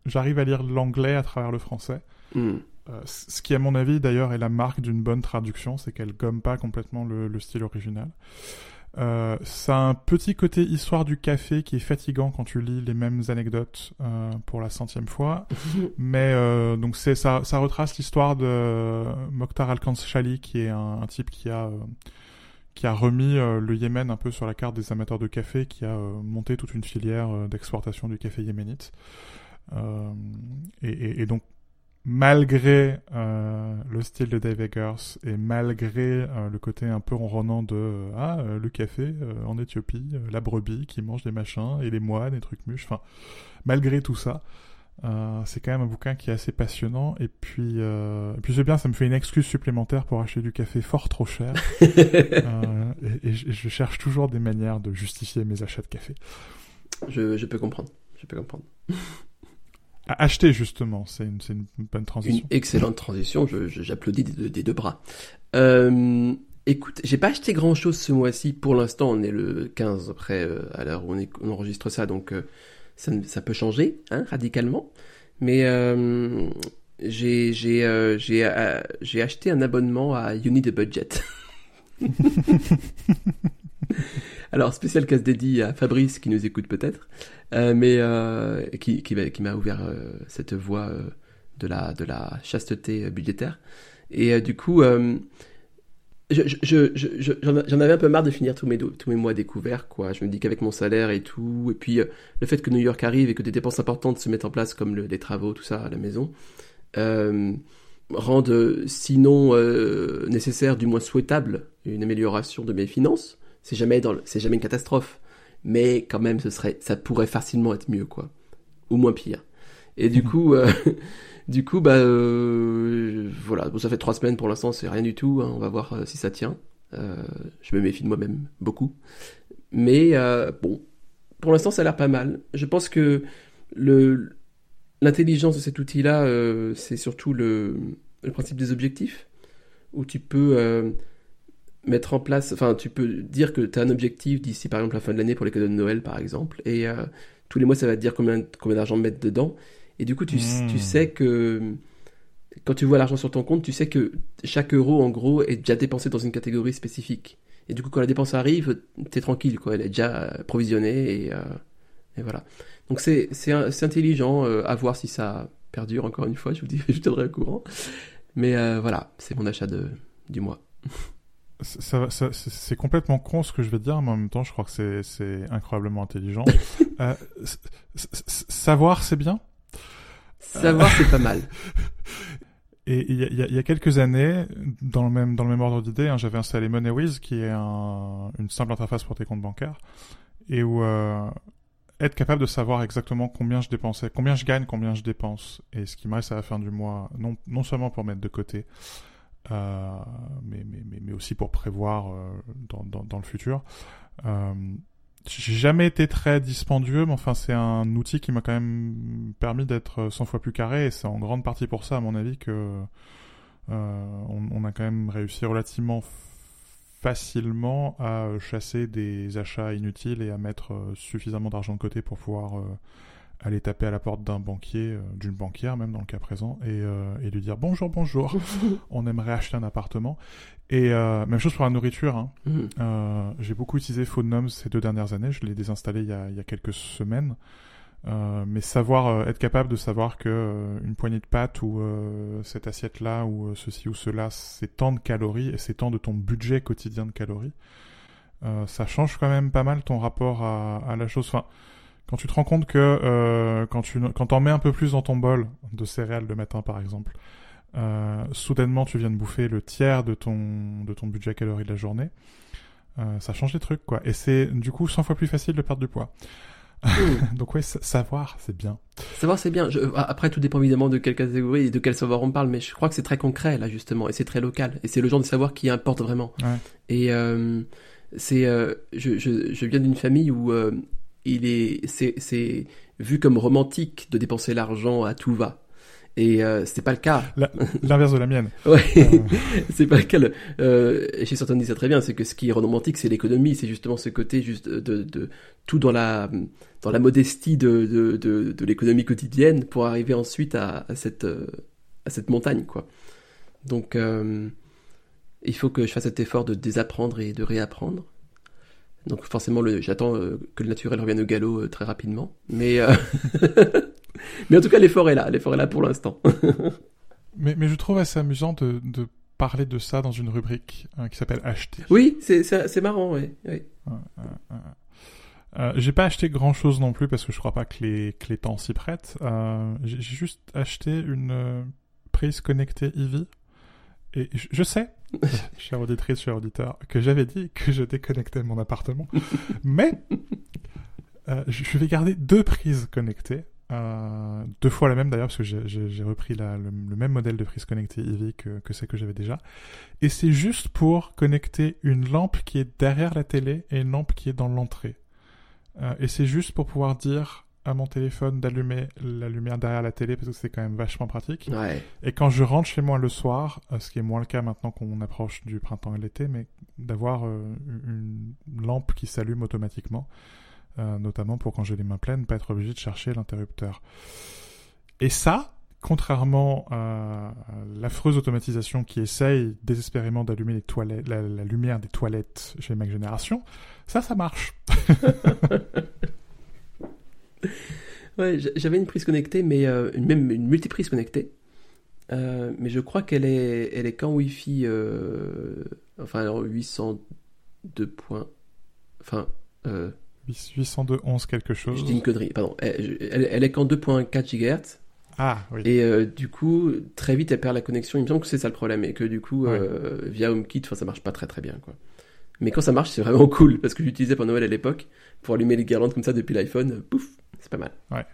j'arrive à lire l'anglais à travers le français. Hmm. Euh, ce qui, à mon avis, d'ailleurs, est la marque d'une bonne traduction, c'est qu'elle gomme pas complètement le, le style original. Euh, ça a un petit côté histoire du café qui est fatigant quand tu lis les mêmes anecdotes euh, pour la centième fois. Mais euh, donc c'est ça, ça retrace l'histoire de Mokhtar Al-Kanshali, qui est un, un type qui a qui a remis le Yémen un peu sur la carte des amateurs de café, qui a monté toute une filière d'exportation du café yéménite. Et, et, et donc malgré euh, le style de Dave Eggers et malgré euh, le côté un peu ronronnant de euh, ah le café en Éthiopie, la brebis qui mange des machins et les moines, des trucs muches, enfin malgré tout ça, c'est quand même un bouquin qui est assez passionnant et puis et puis c'est bien, ça me fait une excuse supplémentaire pour acheter du café fort trop cher et, et je, je cherche toujours des manières de justifier mes achats de café. je, je peux comprendre. je peux comprendre. À acheter justement, c'est une, une, bonne transition. Une excellente transition, j'applaudis des, des, deux bras. Euh, écoute, j'ai pas acheté grand chose ce mois-ci. Pour l'instant, on est le 15 après euh, à l'heure où on, on, enregistre ça, donc euh, ça, ça, peut changer hein, radicalement. Mais euh, j'ai acheté un abonnement à a Budget. Alors, spécial casse dédié à Fabrice qui nous écoute peut-être, euh, mais euh, qui, qui, qui m'a ouvert euh, cette voie euh, de, la, de la chasteté budgétaire. Et du coup, je, je, je, j'en avais un peu marre de finir tous mes, tous mes mois découverts. Quoi. Je me dis qu'avec mon salaire et tout, et puis le fait que New York arrive et que des dépenses importantes se mettent en place, comme le, les travaux, tout ça à la maison, rendent sinon nécessaire, du moins souhaitable, une amélioration de mes finances c'est jamais dans c'est jamais une catastrophe. Mais quand même ce serait ça pourrait facilement être mieux quoi. Ou moins pire. Et du mhm. coup euh, du coup bah euh, voilà. Bon, ça fait trois semaines pour l'instant c'est rien du tout hein, on va voir euh, si ça tient. Je me méfie de moi-même beaucoup. Mais bon. Pour l'instant ça a l'air pas mal. Je pense que le l'intelligence de cet outil là c'est surtout le, le principe des objectifs où tu peux mettre en place, enfin, tu peux dire que tu as un objectif d'ici, par exemple, la fin de l'année pour les cadeaux de Noël, par exemple, et euh, tous les mois, ça va te dire combien, combien d'argent mettre dedans. Et du coup, tu, mmh. tu sais que quand tu vois l'argent sur ton compte, tu sais que chaque euro, en gros, est déjà dépensé dans une catégorie spécifique. Et du coup, quand la dépense arrive, t'es tranquille, quoi. Elle est déjà provisionnée et, euh, et voilà. Donc c'est intelligent euh, à voir si ça perdure. Encore une fois, je vous dis, je te donnerai au courant. Mais euh, voilà, c'est mon achat de du mois. ça, ça, c'est complètement con ce que je vais dire, mais en même temps, je crois que c'est incroyablement intelligent. euh, savoir, c'est bien. Savoir, c'est pas mal. Et il y, y, y a, quelques années, dans le même dans le même ordre d'idée, hein, j'avais installé MoneyWiz, qui est un, une simple interface pour tes comptes bancaires, et où euh, être capable de savoir exactement combien je dépensais, combien je gagne, combien je dépense, et ce qui me reste à la fin du mois, non non seulement pour mettre de côté, euh, mais, mais, mais, aussi pour prévoir euh, dans, dans, dans, le futur. Euh, j'ai jamais été très dispendieux, mais enfin c'est un outil qui m'a quand même permis d'être 100 fois plus carré, et c'est en grande partie pour ça, à mon avis, que euh, on, a quand même réussi relativement facilement à chasser des achats inutiles et à mettre suffisamment d'argent de côté pour pouvoir aller taper à la porte d'un banquier, euh, d'une banquière même dans le cas présent, et, euh, et lui dire bonjour, bonjour, on aimerait acheter un appartement. Et euh, même chose pour la nourriture. Hein. Mm. Euh, j'ai beaucoup utilisé Phonenom ces deux dernières années, je l'ai désinstallé il y a, il y a quelques semaines. Mais savoir être capable de savoir que une poignée de pâtes ou cette assiette là ou ceci ou cela c'est tant de calories et c'est tant de ton budget quotidien de calories ça change quand même pas mal ton rapport à, à la chose enfin quand tu te rends compte que euh, quand tu quand t'en mets un peu plus dans ton bol de céréales le matin par exemple, euh, soudainement tu viens de bouffer le tiers de ton de ton budget calories de la journée, euh, ça change les trucs quoi. Et c'est du coup 100 fois plus facile de perdre du poids. Donc ouais, savoir, c'est bien. Savoir, c'est bien. Je, après, tout dépend évidemment de quelle catégorie et de quel savoir on parle, mais je crois que c'est très concret là justement, et c'est très local, et c'est le genre de savoir qui importe vraiment. Ouais. Et euh, c'est, euh, je, je, je, viens d'une famille où euh, il est, c'est, c'est vu comme romantique de dépenser l'argent à tout va. Et euh, c'est pas le cas. L'inverse de la mienne. ouais, euh... c'est pas le cas. Euh, chez certains disent ça très bien, c'est que ce qui est romantique, c'est l'économie, c'est justement ce côté juste de, de, tout dans la dans la modestie de de, de, de l'économie quotidienne pour arriver ensuite à, à cette euh, à cette montagne quoi. Donc euh, il faut que je fasse cet effort de désapprendre et de réapprendre. Donc forcément, j'attends euh, que le naturel revienne au galop euh, très rapidement. Mais, euh, mais en tout cas, l'effort est là. L'effort est là pour l'instant. mais, mais je trouve assez amusant de, de parler de ça dans une rubrique hein, qui s'appelle Acheter. Oui, c'est marrant, oui. oui. Euh, j'ai pas acheté grand chose non plus parce que je crois pas que les, que les temps s'y prêtent. Euh, j'ai juste acheté une prise connectée Eevee. Et je, je sais, chère auditrice, cher auditeur, que j'avais dit que je déconnectais mon appartement. Mais euh, je vais garder deux prises connectées. Euh, deux fois la même d'ailleurs, parce que j'ai repris la, le, le, même modèle de prise connectée Eevee que, que celle que j'avais déjà. Et c'est juste pour connecter une lampe qui est derrière la télé et une lampe qui est dans l'entrée. Euh, et c'est juste pour pouvoir dire à mon téléphone d'allumer la lumière derrière la télé parce que c'est quand même vachement pratique. Ouais. Et quand je rentre chez moi le soir, euh, ce qui est moins le cas maintenant qu'on approche du printemps et l'été, mais d'avoir euh, une lampe qui s'allume automatiquement, euh, notamment pour quand j'ai les mains pleines, pas être obligé de chercher l'interrupteur. Et ça, contrairement à l'affreuse automatisation qui essaye désespérément d'allumer les toilettes, la, la lumière des toilettes chez Mac Génération, ça, ça marche. Ouais, j'avais une prise connectée, mais euh, une- même une multiprise connectée. Euh, mais je crois qu'elle est, elle est qu'en Wi-Fi, euh, enfin alors 802 points. Enfin, euh, 802.11 quelque chose. je dis une connerie, pardon. Elle, elle, elle est qu'en 2.4 GHz. Ah, oui. Et du coup, très vite, elle perd la connexion. Il me semble que c'est ça le problème. Et que du coup, via HomeKit, ça marche pas très très bien. Quoi. Mais quand ça marche, c'est vraiment cool. Parce que j'utilisais pour Noël à l'époque, pour allumer les guirlandes comme ça depuis l'iPhone. Pouf, c'est pas mal. Ouais.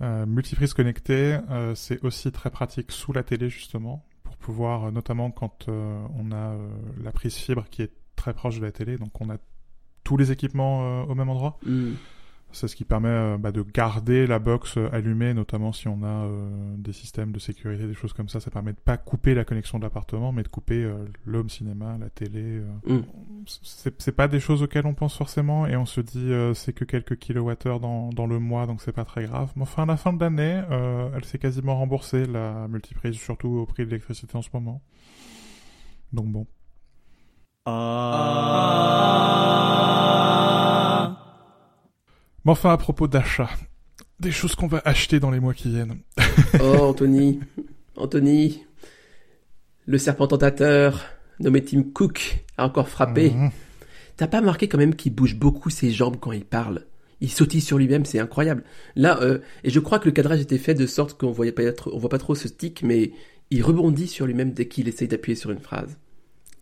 euh, multiprise connectée, euh, c'est aussi très pratique sous la télé justement, pour pouvoir, euh, notamment quand on a la prise fibre qui est très proche de la télé, donc on a tous les équipements au même endroit. Hmm. C'est ce qui permet euh, bah, de garder la box euh, allumée, notamment si on a euh, des systèmes de sécurité, des choses comme ça. Ça permet de pas couper la connexion de l'appartement, mais de couper euh, le home cinéma, la télé. euh. Mm. C'est c'est pas des choses auxquelles on pense forcément, et on se dit euh, c'est que quelques kilowattheures dans, dans le mois, donc c'est pas très grave. Mais enfin, à la fin de l'année, euh, elle s'est quasiment remboursée, la multiprise, surtout au prix de l'électricité en ce moment. Donc bon. Mais enfin, à propos d'achat, des choses qu'on va acheter dans les mois qui viennent. Oh, Anthony. Anthony. Le serpent tentateur, nommé Tim Cook, a encore frappé. Mhm. T'as pas remarqué quand même qu'il bouge beaucoup ses jambes quand il parle? Il sautille sur lui-même, c'est incroyable. Là, euh, et je crois que le cadrage était fait de sorte qu'on voyait pas on voit pas trop ce stick, mais il rebondit sur lui-même dès qu'il essaye d'appuyer sur une phrase.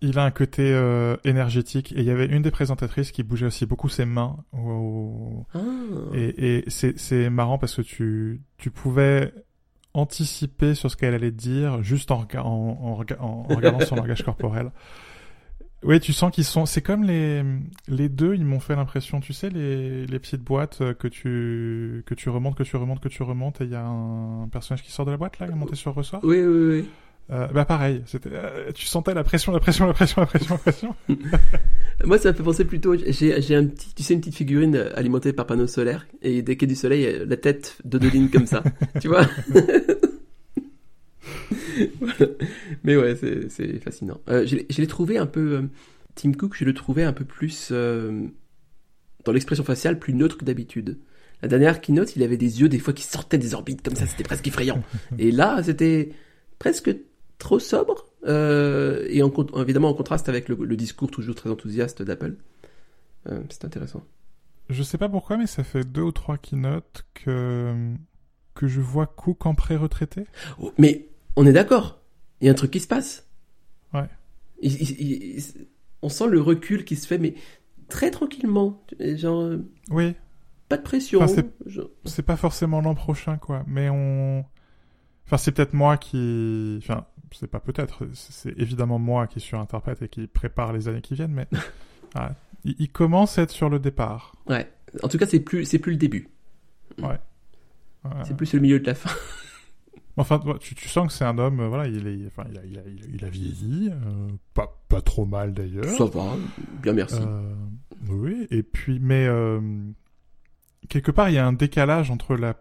Il a un côté euh, énergétique et il y avait une des présentatrices qui bougeait aussi beaucoup ses mains. Ah. Et, et c'est, marrant parce que tu, tu pouvais anticiper sur ce qu'elle allait dire juste en, rega- en, en rega- en- en regardant son langage corporel. Oui, tu sens qu'ils sont. C'est comme les les deux. Ils m'ont fait l'impression, tu sais, les les petites boîtes euh, que tu que tu remontes, que tu remontes, que tu remontes, et il y a un personnage qui sort de la boîte là, il est monté sur le ressort? Oui, oui, oui. Euh, bah pareil, euh, tu sentais la pression, la pression, la pression, la pression, la pression. Moi, ça me fait penser plutôt. J'ai, un petit, tu sais, une petite figurine euh, alimentée par panneau solaire, et dès qu'il y a du soleil, euh, la tête de Dodeline comme ça. tu vois? Voilà. Mais ouais, c'est, fascinant. Euh, je, l'ai- je l'ai trouvé un peu. Tim Cook, je le trouvais un peu plus. dans l'expression faciale, plus neutre que d'habitude. La dernière keynote, il avait des yeux des fois qui sortaient des orbites comme ça, c'était presque effrayant. Et là, c'était presque trop sobre, euh, et en, évidemment en contraste avec le, le discours toujours très enthousiaste d'Apple. Euh, c'est intéressant. Je sais pas pourquoi, mais ça fait deux ou trois keynotes que que je vois Cook en pré-retraité. Oh, mais on est d'accord, il y a un truc qui se passe. Ouais. Il- il- il- il- on sent le recul qui se fait, mais très tranquillement. Genre, euh, Oui, pas de pression. Enfin, c'est- genre- c'est pas forcément l'an prochain, quoi. Mais on. Enfin, c'est peut-être moi qui. Enfin, c'est pas peut-être. C'est évidemment moi qui surinterprète et qui prépare les années qui viennent, mais. ah, il, il commence à être sur le départ. Ouais. En tout cas, c'est plus, c'est plus le début. Euh, C'est plus le milieu de la fin. Enfin, tu, tu sens que c'est un homme, euh, voilà, il, est, enfin, il, a, il, a, il a- il a vieilli, euh, pas, pas trop mal d'ailleurs. Ça va, bien merci. Euh, oui, et puis, mais euh, quelque part, il y a un décalage entre la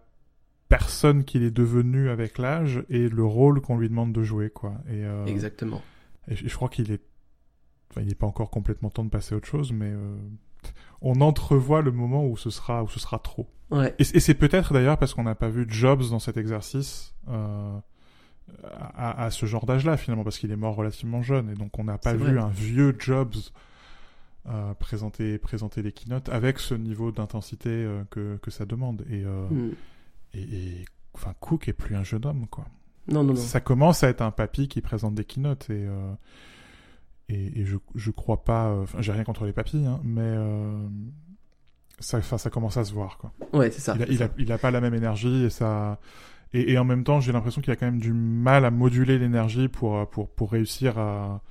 personne qu'il est devenu avec l'âge et le rôle qu'on lui demande de jouer, quoi. Et, euh, Exactement. et je, crois qu'il est, enfin, il n'est pas encore complètement temps de passer à autre chose, mais euh, on entrevoit le moment où ce sera, où ce sera trop. Ouais. Et, et c'est peut-être d'ailleurs parce qu'on n'a pas vu Jobs dans cet exercice euh, à, à ce genre d'âge-là finalement, parce qu'il est mort relativement jeune, et donc on n'a pas vu vrai. un vieux Jobs euh, présenter, présenter les keynotes avec ce niveau d'intensité euh, que, que ça demande. Et, euh, Hmm. Et, et, enfin, Cook est plus un jeune homme, quoi. Non, non, non. Ça commence à être un papy qui présente des keynotes, et, euh, et, et je, je crois pas, euh, enfin, j'ai rien contre les papys, hein, mais euh, ça, ça commence à se voir, quoi Ouais, c'est ça. il, a, c'est il, ça. a, il a pas la même énergie et ça et, et en même temps j'ai l'impression qu'il a quand même du mal à moduler l'énergie pour pour pour réussir à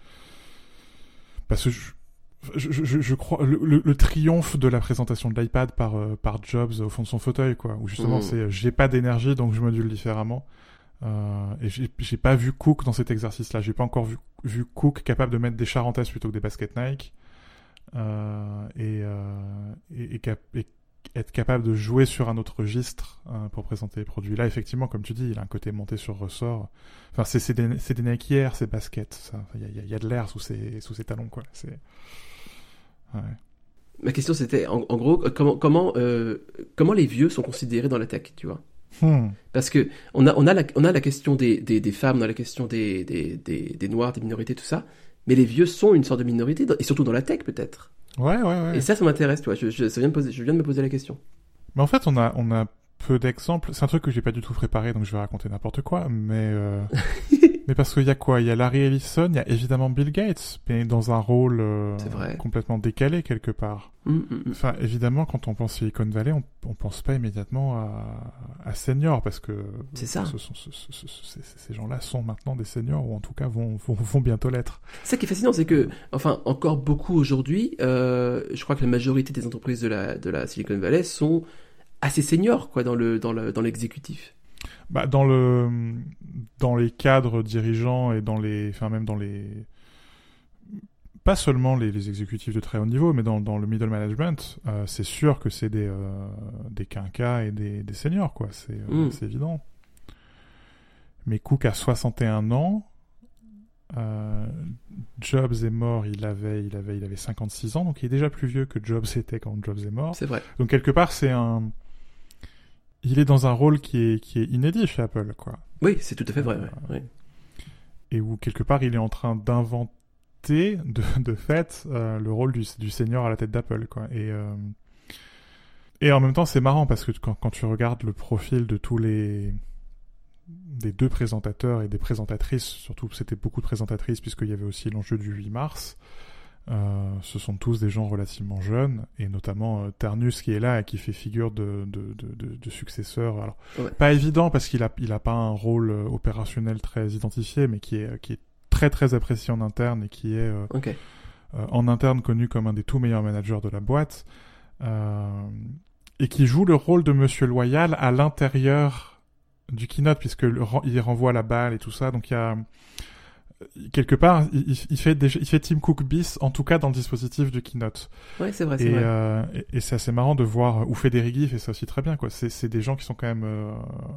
parce que je- je, je, je crois le, le, le, triomphe de la présentation de l'iPad par euh, par Jobs au fond de son fauteuil quoi. Où justement Mm. c'est j'ai pas d'énergie donc je module différemment. Euh, et j'ai pas vu Cook dans cet exercice là j'ai pas encore vu vu Cook capable de mettre des charentaises plutôt que des baskets Nike. Euh, et, euh, et, et, cap- et être capable de jouer sur un autre registre euh, pour présenter les produits. Là effectivement comme tu dis il a un côté monté sur ressort. Enfin c'est des des Nike Air ces baskets il y a, y a- y a de l'air sous ses sous ses talons quoi. C'est ouais. Ma question c'était, en, en gros, comment, comment, euh, comment les vieux sont considérés dans la tech, tu vois? Hmm. Parce que on a, on a, la, on a la question des, des, des femmes, on a la question des, des, des, noirs, des minorités, tout ça. Mais les vieux sont une sorte de minorité, et surtout dans la tech peut-être. Ouais, ouais, ouais. Et ça, ça m'intéresse, tu vois. Je, je, ça vient de poser, je viens de me poser la question. Mais en fait, on a, on a peu d'exemples. C'est un truc que j'ai pas du tout préparé, donc je vais raconter n'importe quoi. Mais, euh... mais parce qu'il y a quoi? Il y a Larry Ellison, il y a évidemment Bill Gates, mais dans un rôle euh, complètement décalé quelque part. Hum, hum, hum. Enfin, évidemment, quand on pense Silicon Valley, on, on pense pas immédiatement à, à senior, parce que C'est ça. ce sont, ce- ce- ce- ces, ces gens-là sont maintenant des seniors, ou en tout cas vont, vont, vont bientôt l'être. Ça qui est fascinant, c'est que, enfin, encore beaucoup aujourd'hui, euh, je crois que la majorité des entreprises de la, de la Silicon Valley sont assez seniors, quoi, dans le, dans le, dans l'exécutif. Bah, dans le, dans les cadres dirigeants et dans les, enfin même dans les, pas seulement les, les exécutifs de très haut niveau, mais dans, dans le middle management, euh, c'est sûr que c'est des, euh, des quinquas et des, des seniors, quoi. C'est, euh, Mm. c'est évident. Mais Cook a 61 ans. Euh, Jobs est mort, il avait, il avait, il avait 56 ans, donc il est déjà plus vieux que Jobs était quand Jobs est mort. C'est vrai. Donc quelque part, c'est un, il est dans un rôle qui est, qui est inédit chez Apple, quoi. Oui, c'est tout à fait vrai, ouais. Et où quelque part, il est en train d'inventer, de, de fait, euh, le rôle du, du senior à la tête d'Apple, quoi. Et, euh, et en même temps, c'est marrant parce que quand, quand tu regardes le profil de tous les, des deux présentateurs et des présentatrices, surtout c'était beaucoup de présentatrices puisqu'il y avait aussi l'enjeu du 8 mars, euh, ce sont tous des gens relativement jeunes, et notamment euh, Ternus qui est là et qui fait figure de, de, de, de, de successeur. Alors, Ouais. pas évident parce qu'il a, il a pas un rôle euh, opérationnel très identifié, mais qui est, qui est très très apprécié en interne et qui est euh, euh, en interne connu comme un des tout meilleurs managers de la boîte, euh, et qui joue le rôle de Monsieur Loyal à l'intérieur du keynote, puisque le il renvoie la balle et tout ça, donc il y a quelque part, il, fait il fait Tim Cook bis, en tout cas dans le dispositif du keynote. Ouais, c'est vrai, c'est Et, vrai. euh, et, et c'est assez marrant de voir, ou Federighi fait ça aussi très bien, quoi. C'est, c'est des gens qui sont quand même euh,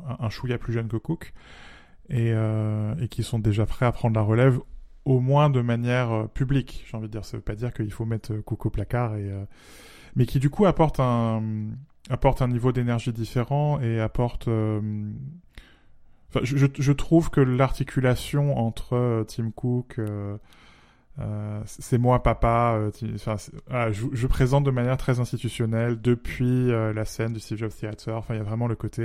un, un chouïa plus jeune que Cook, et, euh, et qui sont déjà prêts à prendre la relève, au moins de manière euh, publique, j'ai envie de dire. Ça veut pas dire qu'il faut mettre euh, Cook au placard, et, euh, mais qui du coup apporte un, apporte un niveau d'énergie différent et apporte... Enfin, je, je, trouve que l'articulation entre euh, Tim Cook, euh, euh, c'est moi papa, euh, Tim- enfin, voilà, je, je présente de manière très institutionnelle depuis euh, la scène du Steve Jobs Theater. Enfin, il y a vraiment le côté,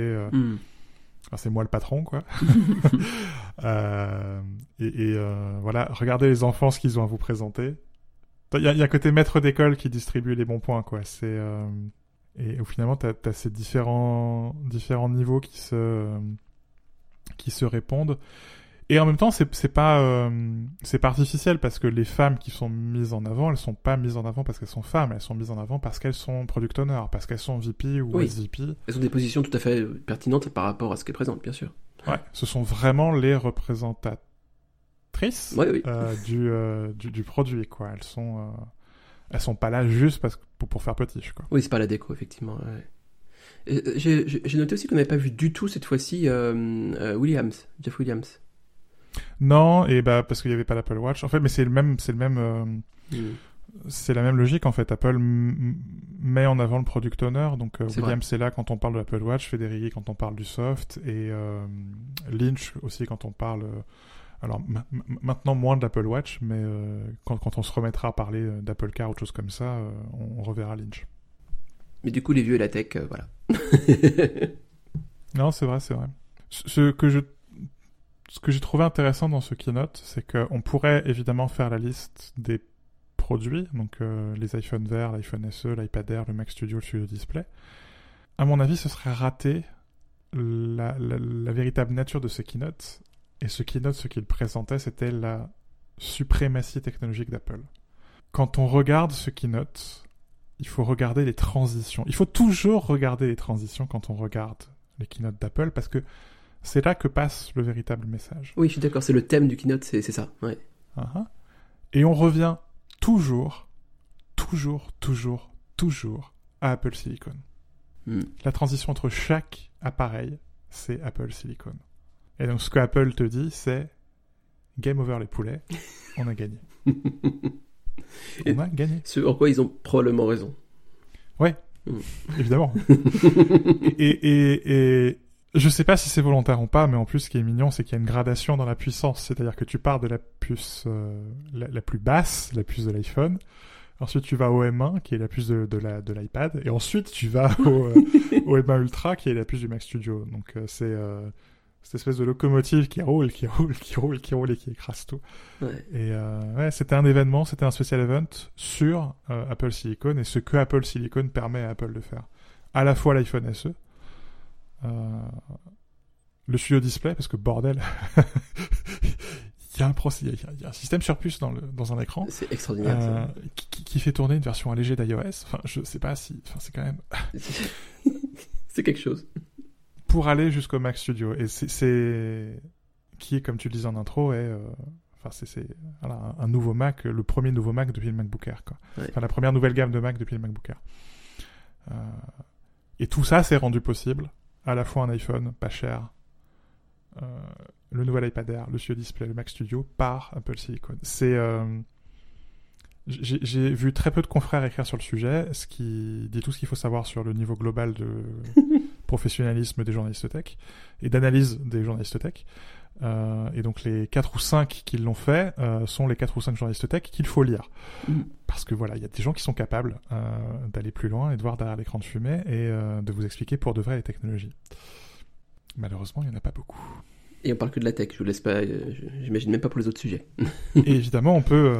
enfin, c'est moi le patron, quoi. Euh, et et, euh, voilà, regardez les enfants ce qu'ils ont à vous présenter. Il y a, y a un côté maître d'école qui distribue les bons points, quoi. C'est euh, et, où finalement t'as as ces différents différents niveaux qui se qui se répondent. Et en même temps, c'est pas euh, c'est pas artificiel parce que les femmes qui sont mises en avant, elles sont pas mises en avant parce qu'elles sont femmes, elles sont mises en avant parce qu'elles sont product owners, parce qu'elles sont VP ou Oui. SVP. Elles ont des positions tout à fait pertinentes par rapport à ce qu'elles présentent, bien sûr. Ouais, ce sont vraiment les représentatrices oui. euh, du, euh, du du produit quoi. Elles sont elles sont pas là juste parce que pour, pour faire petit quoi. Oui, c'est pas la déco, effectivement. ouais. Euh, J'ai noté aussi qu'on n'avait pas vu du tout cette fois-ci euh, euh, Williams, Jeff Williams. Non, et bah parce qu'il y avait pas l'Apple Watch. En fait, mais c'est le même c'est le même Hmm. c'est la même logique en fait. Apple met en avant le product owner, donc euh, C'est là quand on parle de l'Apple Watch, Federighi quand on parle du soft et Lynch aussi quand on parle. alors ma- ma- maintenant moins de l'Apple Watch, mais euh, quand, quand on se remettra à parler d'Apple Car ou de choses comme ça, euh, on, on reverra Lynch. Mais du coup, les vieux et la tech, euh, voilà. Non, c'est vrai, c'est vrai. Ce que je ce que j'ai trouvé intéressant dans ce keynote, c'est qu'on pourrait évidemment faire la liste des produits, donc euh, les iPhone verts, l'iPhone SE, l'iPad Air, le Mac Studio, le Studio Display. À mon avis, ce serait la, la véritable nature de ce keynote. Et ce keynote, ce qu'il présentait, c'était la suprématie technologique d'Apple. quand on regarde ce keynote, il faut regarder les transitions. Il faut toujours regarder les transitions quand on regarde les keynotes d'Apple parce que c'est là que passe le véritable message. Oui, je suis d'accord, c'est le thème du keynote, c'est ça. Ouais. Uh-huh. Et on revient toujours, toujours, toujours, toujours à Apple Silicon. Hmm. La transition entre chaque appareil, c'est Apple Silicon. Et donc ce que Apple te dit, c'est game over les poulets, on a gagné. on. Ce en quoi ils ont probablement raison. Ouais, Hmm. évidemment. et, et, et je sais pas si c'est volontaire ou pas, mais en plus, ce qui est mignon, c'est qu'il y a une gradation dans la puissance. C'est-à-dire que tu pars de la puce euh, la, la, plus basse, la puce de l'iPhone. Ensuite, tu vas au M1, qui est la puce de, de la de l'iPad, et ensuite tu vas au, euh, au M1 Ultra, qui est la puce du Mac Studio. Donc euh, c'est cette espèce de locomotive qui roule, qui roule, qui roule, qui roule et qui écrase tout. Ouais. Et euh, ouais, c'était un événement, c'était un special event sur euh, Apple Silicon et ce que Apple Silicon permet à Apple de faire. À la fois l'iPhone SE, euh, le Studio Display, parce que bordel, il y a un procès, il y, a- un système sur puce dans, le, dans un écran. C'est extraordinaire. qui, qui fait tourner une version allégée d'iOS. Enfin, je sais pas si, enfin, c'est quand même c'est quelque chose. Pour aller jusqu'au Mac Studio. Et c'est- c'est qui est, comme tu le disais en intro, est euh, enfin c'est c'est voilà, un, nouveau Mac, le premier nouveau Mac depuis le MacBook Air, quoi. Ouais. Enfin la première nouvelle gamme de Mac depuis le MacBook Air. Euh, et tout ça s'est rendu possible à la fois un iPhone pas cher, euh, le nouvel iPad Air, le Studio Display, le Mac Studio par Apple Silicon. C'est euh, j'ai j'ai vu très peu de confrères écrire sur le sujet, ce qui dit tout ce qu'il faut savoir sur le niveau global de professionnalisme des journalistes tech et d'analyse des journalistes tech. Euh, et donc les 4 ou 5 qui l'ont fait euh, sont les 4 ou 5 journalistes tech qu'il faut lire. Mm. Parce que voilà, il y a des gens qui sont capables euh, d'aller plus loin et de voir derrière l'écran de fumée et de vous expliquer pour de vrai les technologies. Malheureusement, il n'y en a pas beaucoup. Et on parle que de la tech, je vous laisse pas, j'imagine même pas pour les autres sujets. Et évidemment, on peut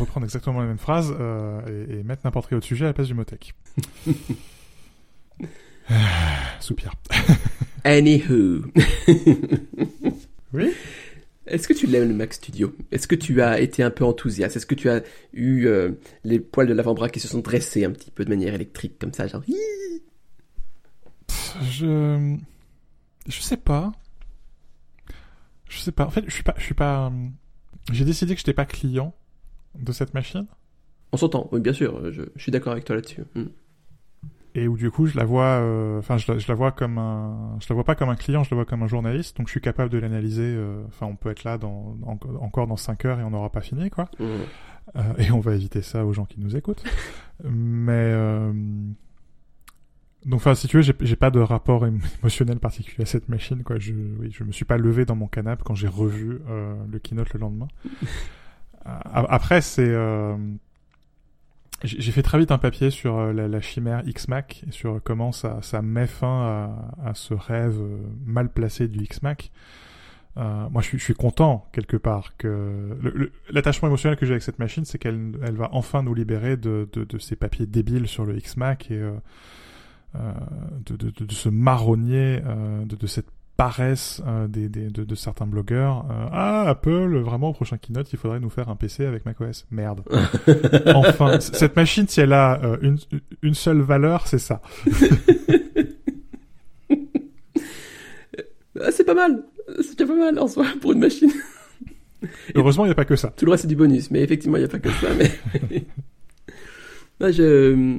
reprendre exactement la même phrase et, et mettre n'importe quel autre sujet à la place du mot tech. Soupir. Anywho. Oui Est-ce que tu l'aimes le Mac Studio? Est-ce que tu as été un peu enthousiaste? Est-ce que tu as eu euh, les poils de l'avant-bras qui se sont dressés un petit peu de manière électrique comme ça, genre Je je sais pas. Je sais pas. En fait, je suis pas je suis pas euh, j'ai décidé que j'étais pas client de cette machine On s'entend, oui bien sûr, je, je suis d'accord avec toi là-dessus. Hmm. Et où du coup, je la vois euh, enfin je, la- je la vois comme un je la vois pas comme un client, je la vois comme un journaliste, donc je suis capable de l'analyser euh, enfin on peut être là dans en- encore dans 5 heures et on n'aura pas fini quoi. Hmm. Euh, et on va éviter ça aux gens qui nous écoutent. Mais euh, donc, enfin, si tu veux, j'ai pas de rapport émo- émotionnel particulier à cette machine. Quoi. Je, oui, je me suis pas levé dans mon canapé quand j'ai revu euh, le keynote le lendemain. Euh, Après, c'est euh, j'ai fait très vite un papier sur euh, la, la chimère X-Mac et sur comment ça, ça met fin à, à ce rêve euh, mal placé du X-Mac. Euh, moi, je suis, je suis content quelque part que l'attachement émotionnel que j'ai avec cette machine, c'est qu'elle elle va enfin nous libérer de, de, de ces papiers débiles sur le X-Mac et euh, euh, de, de, ce marronnier, de cette paresse euh, des, des, de, de certains blogueurs. Euh, ah, Apple, vraiment au prochain keynote, il faudrait nous faire un PC avec macOS. Merde. enfin, cette machine, si elle a euh, une, une seule valeur, c'est ça. Ah, c'est pas mal, c'est déjà pas mal en soi pour une machine. Heureusement, il n'y a pas que ça. Tout le reste c'est du bonus, mais effectivement il n'y a pas que ça. Mais... Je...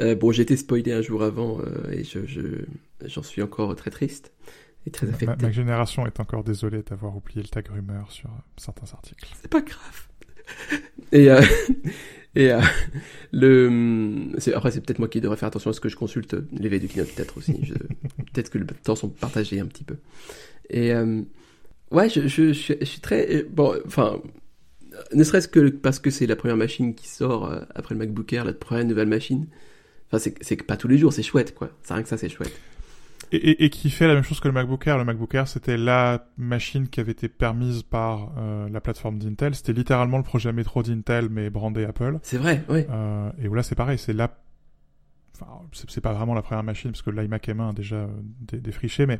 euh, bon, j'ai été spoilé un jour avant euh, et je, je, j'en suis encore très triste et très Ma, affecté. ma génération est encore désolée d'avoir oublié le tag rumeur sur euh, certains articles. C'est pas grave. Et, euh, et euh, le, c'est, après, c'est peut-être moi qui devrais faire attention à ce que je consulte les veilles du keynote, peut-être aussi. Peut-être que les temps sont partagés un petit peu. Et euh, ouais, je, je, je, je suis très bon. Enfin, ne serait-ce que parce que c'est la première machine qui sort après le MacBook Air, la première nouvelle machine. Enfin, c'est, c'est pas tous les jours, c'est chouette, quoi. C'est rien que ça, c'est chouette. Et, et, et qui fait la même chose que le MacBook Air. Le MacBook Air, c'était la machine qui avait été permise par euh, la plateforme d'Intel. C'était littéralement le projet métro d'Intel, mais brandé Apple. C'est vrai, oui. Euh, et où là, c'est pareil. C'est la... Enfin, c'est pas vraiment la première machine, parce que l'iMac M1 a déjà euh, dé- défriché, mais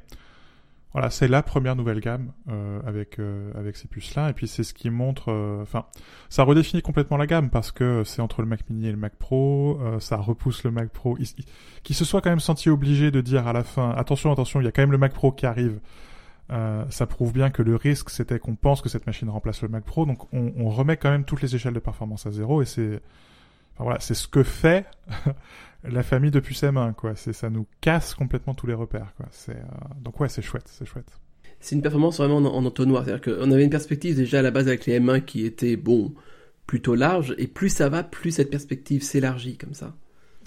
voilà, c'est la première nouvelle gamme euh, avec euh, avec ces puces-là, et puis c'est ce qui montre, euh, enfin, ça redéfinit complètement la gamme parce que c'est entre le Mac Mini et le Mac Pro, euh, ça repousse le Mac Pro, il- il- qui se soit quand même senti obligé de dire à la fin, attention, attention, il y a quand même le Mac Pro qui arrive. Euh, ça prouve bien que le risque c'était qu'on pense que cette machine remplace le Mac Pro, donc on, on remet quand même toutes les échelles de performance à zéro, et c'est, enfin, voilà, c'est ce que fait la famille de puces M1, quoi. C'est ça nous casse complètement tous les repères, quoi. C'est euh, donc ouais, c'est chouette, c'est chouette. C'est une performance vraiment en, en entonnoir. C'est-à-dire qu'on avait une perspective déjà à la base avec les M1 qui était, bon, plutôt large, et plus ça va, plus cette perspective s'élargit comme ça.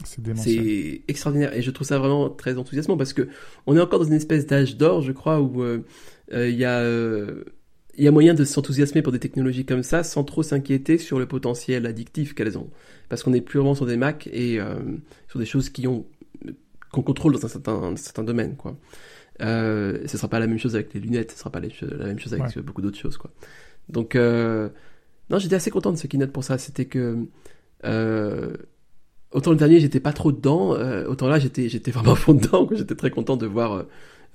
C'est extraordinaire et je trouve ça vraiment très enthousiasmant parce que on est encore dans une espèce d'âge d'or, je crois, où euh, euh, il y a euh, il y a moyen de s'enthousiasmer pour des technologies comme ça sans trop s'inquiéter sur le potentiel addictif qu'elles ont. Parce qu'on n'est plus vraiment sur des Mac et euh, sur des choses qui ont qu'on contrôle dans un certain, un certain domaine, quoi. Euh, ce sera pas la même chose avec les lunettes, ce sera pas la même chose avec Ouais. beaucoup d'autres choses, quoi. Donc, euh, non, j'étais assez content de ce keynote pour ça. C'était que euh, autant le dernier, j'étais pas trop dedans, euh, autant là, j'étais j'étais vraiment à fond dedans. J'étais très content de voir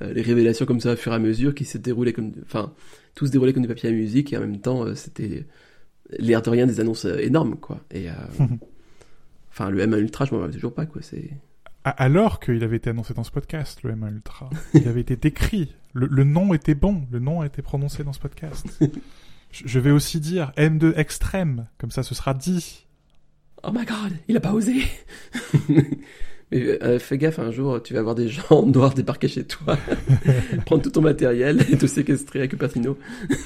euh, les révélations comme ça au fur et à mesure qui se déroulaient comme, enfin, tout se déroulait comme du papier à musique et en même temps, euh, c'était l'air de rien des annonces euh, énormes, quoi. Et euh, enfin, le M1 Ultra, je m'en rappelle toujours pas, quoi. C'est Alors qu'il avait été annoncé dans ce podcast, le M1 Ultra, il avait été décrit. Le, le nom était bon, le nom a été prononcé dans ce podcast. Je je vais aussi dire M2 extrême, comme ça ce sera dit. Oh my god, il a pas osé. Mais euh, fais gaffe, un jour, tu vas avoir des gens en débarquer chez toi, prendre tout ton matériel et te séquestrer avec Cupertino.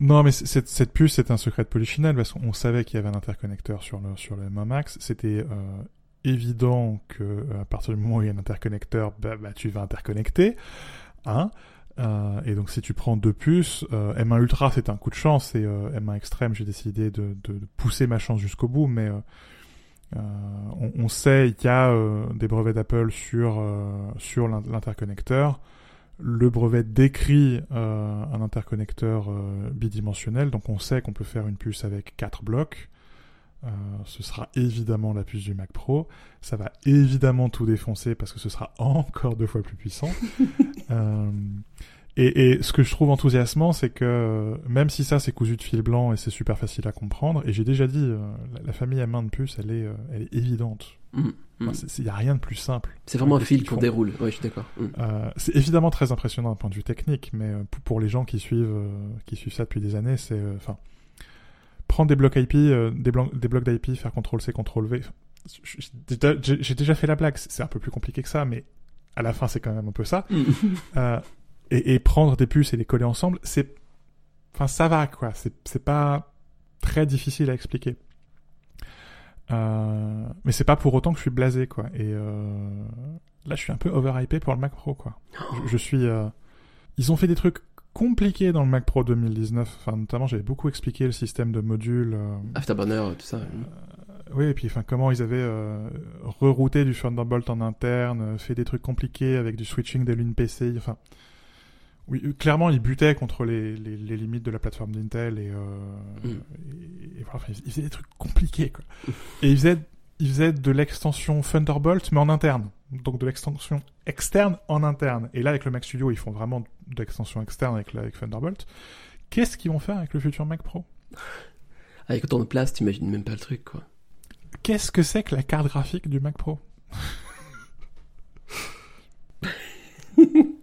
Non, mais cette, cette puce, c'est un secret de polychinelle, parce qu'on savait qu'il y avait un interconnecteur sur le, sur le M1 Max. C'était euh, évident que euh, à partir du moment où il y a un interconnecteur, bah, bah, tu vas interconnecter. Hein Euh, et donc si tu prends deux puces, euh, M1 Ultra c'est un coup de chance et euh, M1 Extrême j'ai décidé de, de, de pousser ma chance jusqu'au bout, mais euh, on, on sait il y a euh, des brevets d'Apple sur euh, sur l'in- l'interconnecteur. Le brevet décrit euh, un interconnecteur euh, bidimensionnel, donc on sait qu'on peut faire une puce avec quatre blocs. Euh, ce sera évidemment la puce du Mac Pro. Ça va évidemment tout défoncer parce que ce sera encore deux fois plus puissant. Euh, et, et ce que je trouve enthousiasmant, c'est que euh, même si ça c'est cousu de fil blanc et c'est super facile à comprendre, et j'ai déjà dit, euh, la, la famille à main de puce, elle est, euh, elle est évidente. Mm, mm. Il n'y a rien de plus simple. C'est vraiment un fil qu'on déroule. Ouais, je suis d'accord. Mm. Euh, c'est évidemment très impressionnant d'un point de vue technique, mais pour, les gens qui suivent, qui suivent ça depuis des années, c'est, enfin, prendre des blocs IP, des, blancs- des blocs d'IP, faire CTRL C, CTRL V. enfin, je- je- J'ai déjà fait la blague, c'est un peu plus compliqué que ça, mais à la fin c'est quand même un peu ça. Mm. Euh, et, et prendre des puces et les coller ensemble, c'est, enfin, ça va quoi. C'est c'est pas très difficile à expliquer. Euh, mais c'est pas pour autant que je suis blasé quoi. Et euh, là, je suis un peu overhypé pour le Mac Pro quoi. Je, je suis. euh, Ils ont fait des trucs compliqués dans le Mac Pro 2019. Enfin, notamment, j'avais beaucoup expliqué le système de modules. euh, Afterburner, tout ça. mm. oui, et puis enfin comment ils avaient euh, rerouté du Thunderbolt en interne, euh, fait des trucs compliqués avec du switching des lignes PCI. Enfin, oui, euh, clairement ils butaient contre les, les, les limites de la plateforme d'Intel et, euh, Mm. et, et voilà, enfin, ils faisaient des trucs compliqués quoi. et ils faisaient ils faisaient de l'extension Thunderbolt mais en interne, donc de l'extension externe en interne. Et là avec le Mac Studio ils font vraiment de l'extension externe avec, avec Thunderbolt. Qu'est-ce qu'ils vont faire avec le futur Mac Pro? Avec autant de place, t'imagines même pas le truc, quoi. Qu'est-ce que c'est que la carte graphique du Mac Pro?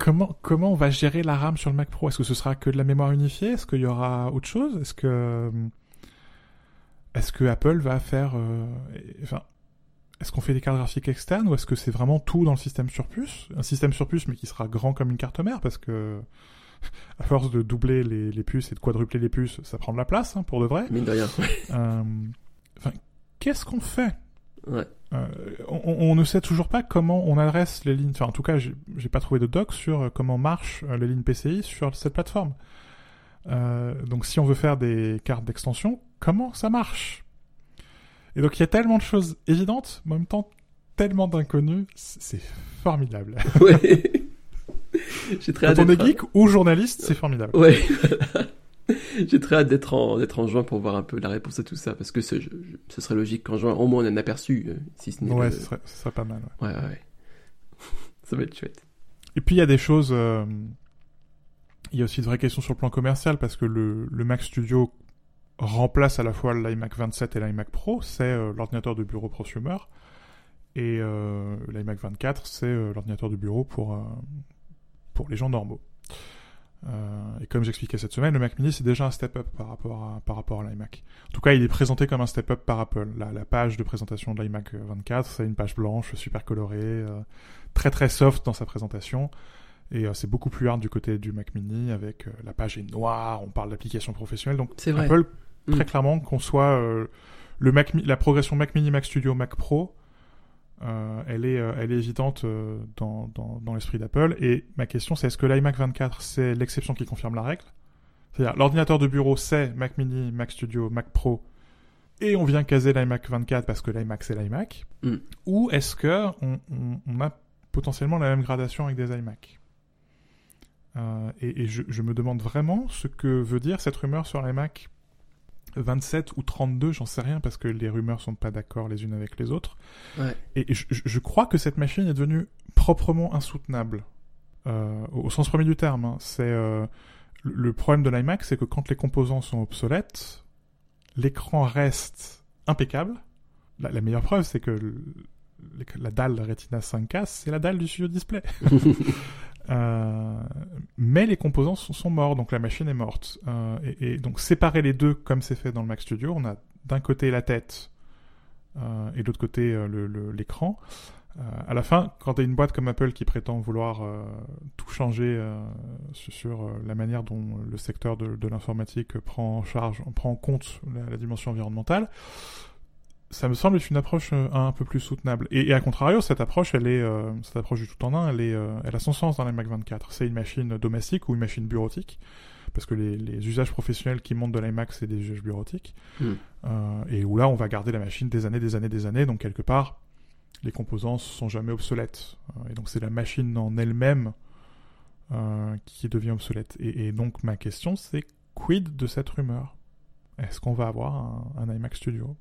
comment, comment on va gérer la RAM sur le Mac Pro? Est-ce que ce sera que de la mémoire unifiée? Est-ce qu'il y aura autre chose? Est-ce que est-ce que Apple va faire euh, enfin est-ce qu'on fait des cartes graphiques externes ou est-ce que c'est vraiment tout dans le système sur puce Un système sur puce mais qui sera grand comme une carte mère parce que à force de doubler les, les puces et de quadrupler les puces, ça prend de la place hein, pour de vrai. Mine de rien. Euh, Enfin, qu'est-ce qu'on fait? Ouais. Euh, on, on ne sait toujours pas comment on adresse les lignes. Enfin, en tout cas, j'ai pas trouvé de doc sur euh, comment marchent euh, les lignes PCI sur cette plateforme. Euh, donc, si on veut faire des cartes d'extension, comment ça marche? Et donc, il y a tellement de choses évidentes, mais en même temps, tellement d'inconnus. C'est formidable. Ouais. J'ai très Quand on est geek ou journaliste, c'est formidable. J'ai très hâte d'être en, d'être en juin pour voir un peu la réponse à tout ça, parce que ce, je- je- ce serait logique qu'en juin, au moins on ait un aperçu, euh, si ce n'est Ouais, le- ce serait, ce serait pas mal. ouais. Ouais, ouais, ouais. Ça va être chouette. Et puis il y a des choses, euh, Il y a aussi de vraies questions sur le plan commercial parce que le, le Mac Studio remplace à la fois l'iMac 27 et l'iMac Pro, c'est euh, l'ordinateur de bureau prosumer. Et euh, l'iMac 24, c'est l'ordinateur de bureau pour, pour les gens normaux. Euh, et comme j'expliquais cette semaine, le Mac Mini c'est déjà un step-up par rapport à, par rapport à l'iMac. En tout cas, il est présenté comme un step-up par Apple. La, la page de présentation de l'iMac 24, c'est une page blanche, super colorée, euh, très très soft dans sa présentation. Et euh, c'est beaucoup plus hard du côté du Mac Mini avec euh, la page est noire, on parle d'applications professionnelles. Donc. Apple très Mm. clairement qu'on soit euh, le Mac, la progression Mac Mini, Mac Studio, Mac Pro, euh, elle est, euh, elle est évidente euh, dans, dans, dans l'esprit d'Apple. Et ma question, c'est est-ce que l'iMac 24 c'est l'exception qui confirme la règle? C'est-à-dire l'ordinateur de bureau c'est Mac Mini, Mac Studio, Mac Pro, et on vient caser l'iMac 24 parce que l'iMac c'est l'iMac, Mm. ou est-ce que on, on, on a potentiellement la même gradation avec des iMac et, et je, je me demande vraiment ce que veut dire cette rumeur sur l'iMac 27 ou 32, j'en sais rien parce que les rumeurs sont pas d'accord les unes avec les autres. Ouais. Et je, je- je crois que cette machine est devenue proprement insoutenable. Euh, au, sens premier du terme. hein. C'est euh, le, problème de l'iMac, c'est que quand les composants sont obsolètes, l'écran reste impeccable. La, la meilleure preuve, c'est que le- la dalle Retina 5K, c'est la dalle du studio display. Euh, mais les composants sont, morts, donc la machine est morte. Euh, et, donc séparer les deux, comme c'est fait dans le Mac Studio, on a d'un côté la tête euh, et de l'autre côté euh, le- le- l'écran. Euh, à la fin, quand tu as une boîte comme Apple qui prétend vouloir tout changer sur, la manière dont le secteur de, l'informatique prend en charge, prend en compte la dimension environnementale, ça me semble être une approche euh, un peu plus soutenable. Et, et à contrario, cette approche, elle est, euh, cette approche du tout en un, elle est, euh, elle a son sens dans la Mac 24. C'est une machine domestique ou une machine bureautique, parce que les, les usages professionnels qui montent de l'iMac, c'est des usages bureautiques, Hmm. Euh, et où là, on va garder la machine des années, des années, des années. Donc quelque part, les composants sont jamais obsolètes. Et donc c'est la machine en elle-même qui devient obsolète. Et, et donc ma question, c'est quid de cette rumeur? Est-ce qu'on va avoir un, un iMac Studio?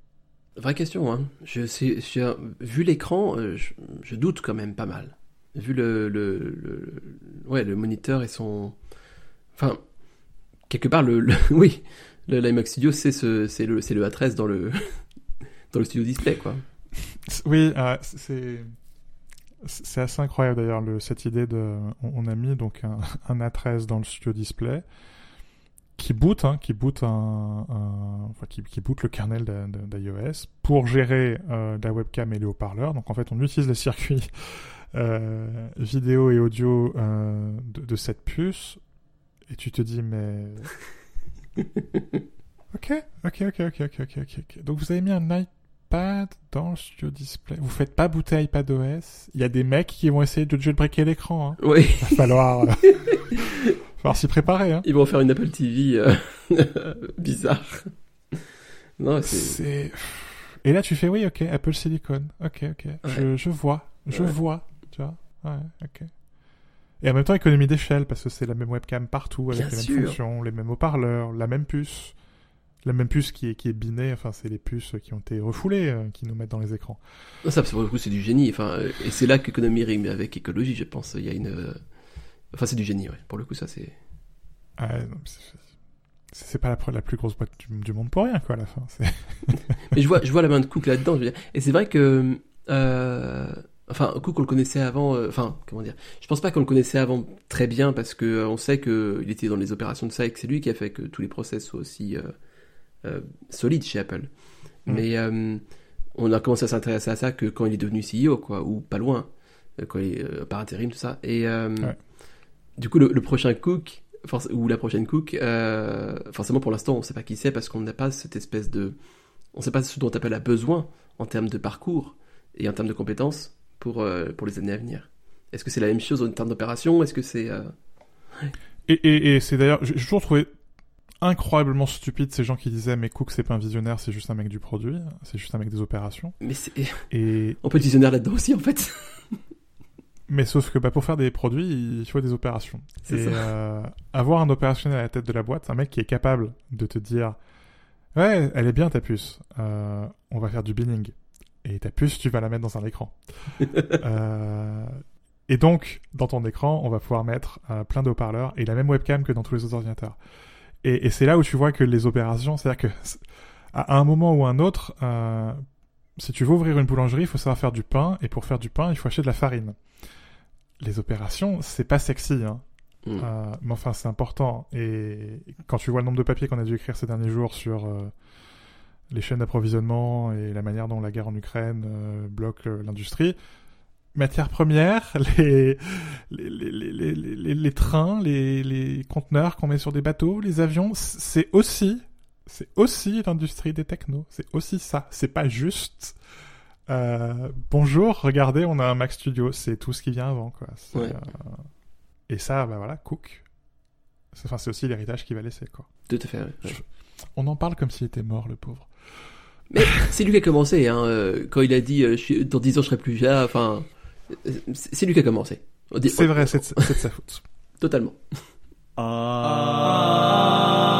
Vraie question, hein. Je vu l'écran, euh, je, doute quand même pas mal. Vu le, le, le- ouais, le moniteur et son, enfin, quelque part le, oui, le l'iMac Studio c'est ce, c'est le, c'est le A13 dans le, dans le studio display quoi. Oui, euh, c'est c'est assez incroyable d'ailleurs le- cette idée de on, on a mis donc un, un A13 dans le studio display qui boot, hein, qui boot le kernel d'iOS pour gérer euh, la webcam et les haut-parleurs. Donc en fait, on utilise les circuits euh, vidéo et audio euh, de, cette puce. Et tu te dis mais ok, ok, ok, ok, ok, ok, ok. Donc vous avez mis un iPad dans le studio display. Vous faites pas booter iPadOS. Il y a des mecs qui vont essayer de jailbreaker l'écran. Hein. Oui. Il va falloir. falloir s'y préparer. Hein. ils vont faire une Apple TV euh, bizarre. Non, c'est. Et là, tu fais oui, ok, Apple Silicon. Ok, ok. Je, je vois, je Ouais. vois. Tu vois? Ouais, ok. Et en même temps, économie d'échelle parce que c'est la même webcam partout avec Bien les sûr. mêmes fonctions, les mêmes haut-parleurs, la même puce. La même puce qui est, qui est binée, enfin, c'est les puces qui ont été refoulées euh, qui nous mettent dans les écrans. ça pour le coup c'est du génie. Enfin, et c'est là qu'économie rime avec écologie, je pense. Il y a une, euh, enfin c'est du génie, ouais. Pour le coup ça c'est. Ouais, non, c'est- c'est c'est pas la, la plus grosse boîte du, du monde pour rien, quoi, à la fin. Mais je vois, je vois la main de Cook là-dedans. Et c'est vrai que, euh, enfin, Cook on le connaissait avant. euh, Enfin, comment dire Je pense pas qu'on le connaissait avant très bien parce que euh, on sait que il était dans les opérations de ça et que c'est lui qui a fait que tous les process soient aussi euh, euh, solides chez Apple. Mm. Mais euh, on a commencé à s'intéresser à ça que quand il est devenu CEO, quoi, ou pas loin, euh, quand il est euh, par intérim tout ça. Et euh, Ouais. Du coup, le, le prochain Cook. forc- Ou la prochaine Cook, euh, forcément pour l'instant on sait pas qui c'est parce qu'on n'a pas cette espèce de, on sait pas ce dont Apple a besoin en termes de parcours et en termes de compétences pour, euh, pour les années à venir. Est-ce que c'est la même chose en termes d'opération? Est-ce que c'est... euh, Et, et, et c'est d'ailleurs, j'ai j'ai toujours trouvé incroyablement stupide ces gens qui disaient mais Cook c'est pas un visionnaire, c'est juste un mec du produit, c'est juste un mec des opérations. Mais c'est... Et on peut être visionnaire là-dedans aussi en fait. Mais sauf que bah, pour faire des produits, il faut des opérations. C'est Et ça. euh, avoir un opérationnel à la tête de la boîte, un mec qui est capable de te dire ouais, elle est bien ta puce, euh, on va faire du binning. Et ta puce, tu vas la mettre dans un écran. Euh, Et donc, dans ton écran, on va pouvoir mettre euh, plein de haut-parleurs et la même webcam que dans tous les autres ordinateurs. Et, et c'est là où tu vois que les opérations, c'est-à-dire que à un moment ou un autre, euh, si tu veux ouvrir une boulangerie, il faut savoir faire du pain, et pour faire du pain, il faut acheter de la farine. Les opérations, c'est pas sexy, hein. Mm. Euh, mais enfin, c'est important. Et quand tu vois le nombre de papiers qu'on a dû écrire ces derniers jours sur euh, les chaînes d'approvisionnement et la manière dont la guerre en Ukraine euh, bloque l'industrie, matières premières, les, les, les, les, les, les- les trains, les, les conteneurs qu'on met sur des bateaux, les avions, c'est aussi, c'est aussi l'industrie des technos. C'est aussi ça. C'est pas juste. euh, bonjour, regardez, on a un Mac Studio. C'est tout ce qui vient avant, quoi. Ouais. euh, Et ça, bah voilà, Cook. C'est- Enfin, c'est aussi l'héritage qu'il va laisser, quoi. Tout à fait. ouais. On en parle comme s'il était mort, le pauvre. Mais c'est lui qui a commencé, hein, euh, quand il a dit euh, je suis- dans 10 ans je serai plus là, enfin, c'est lui qui a commencé. Dit- C'est vrai, c'est de, c'est de sa faute. Totalement. Ah.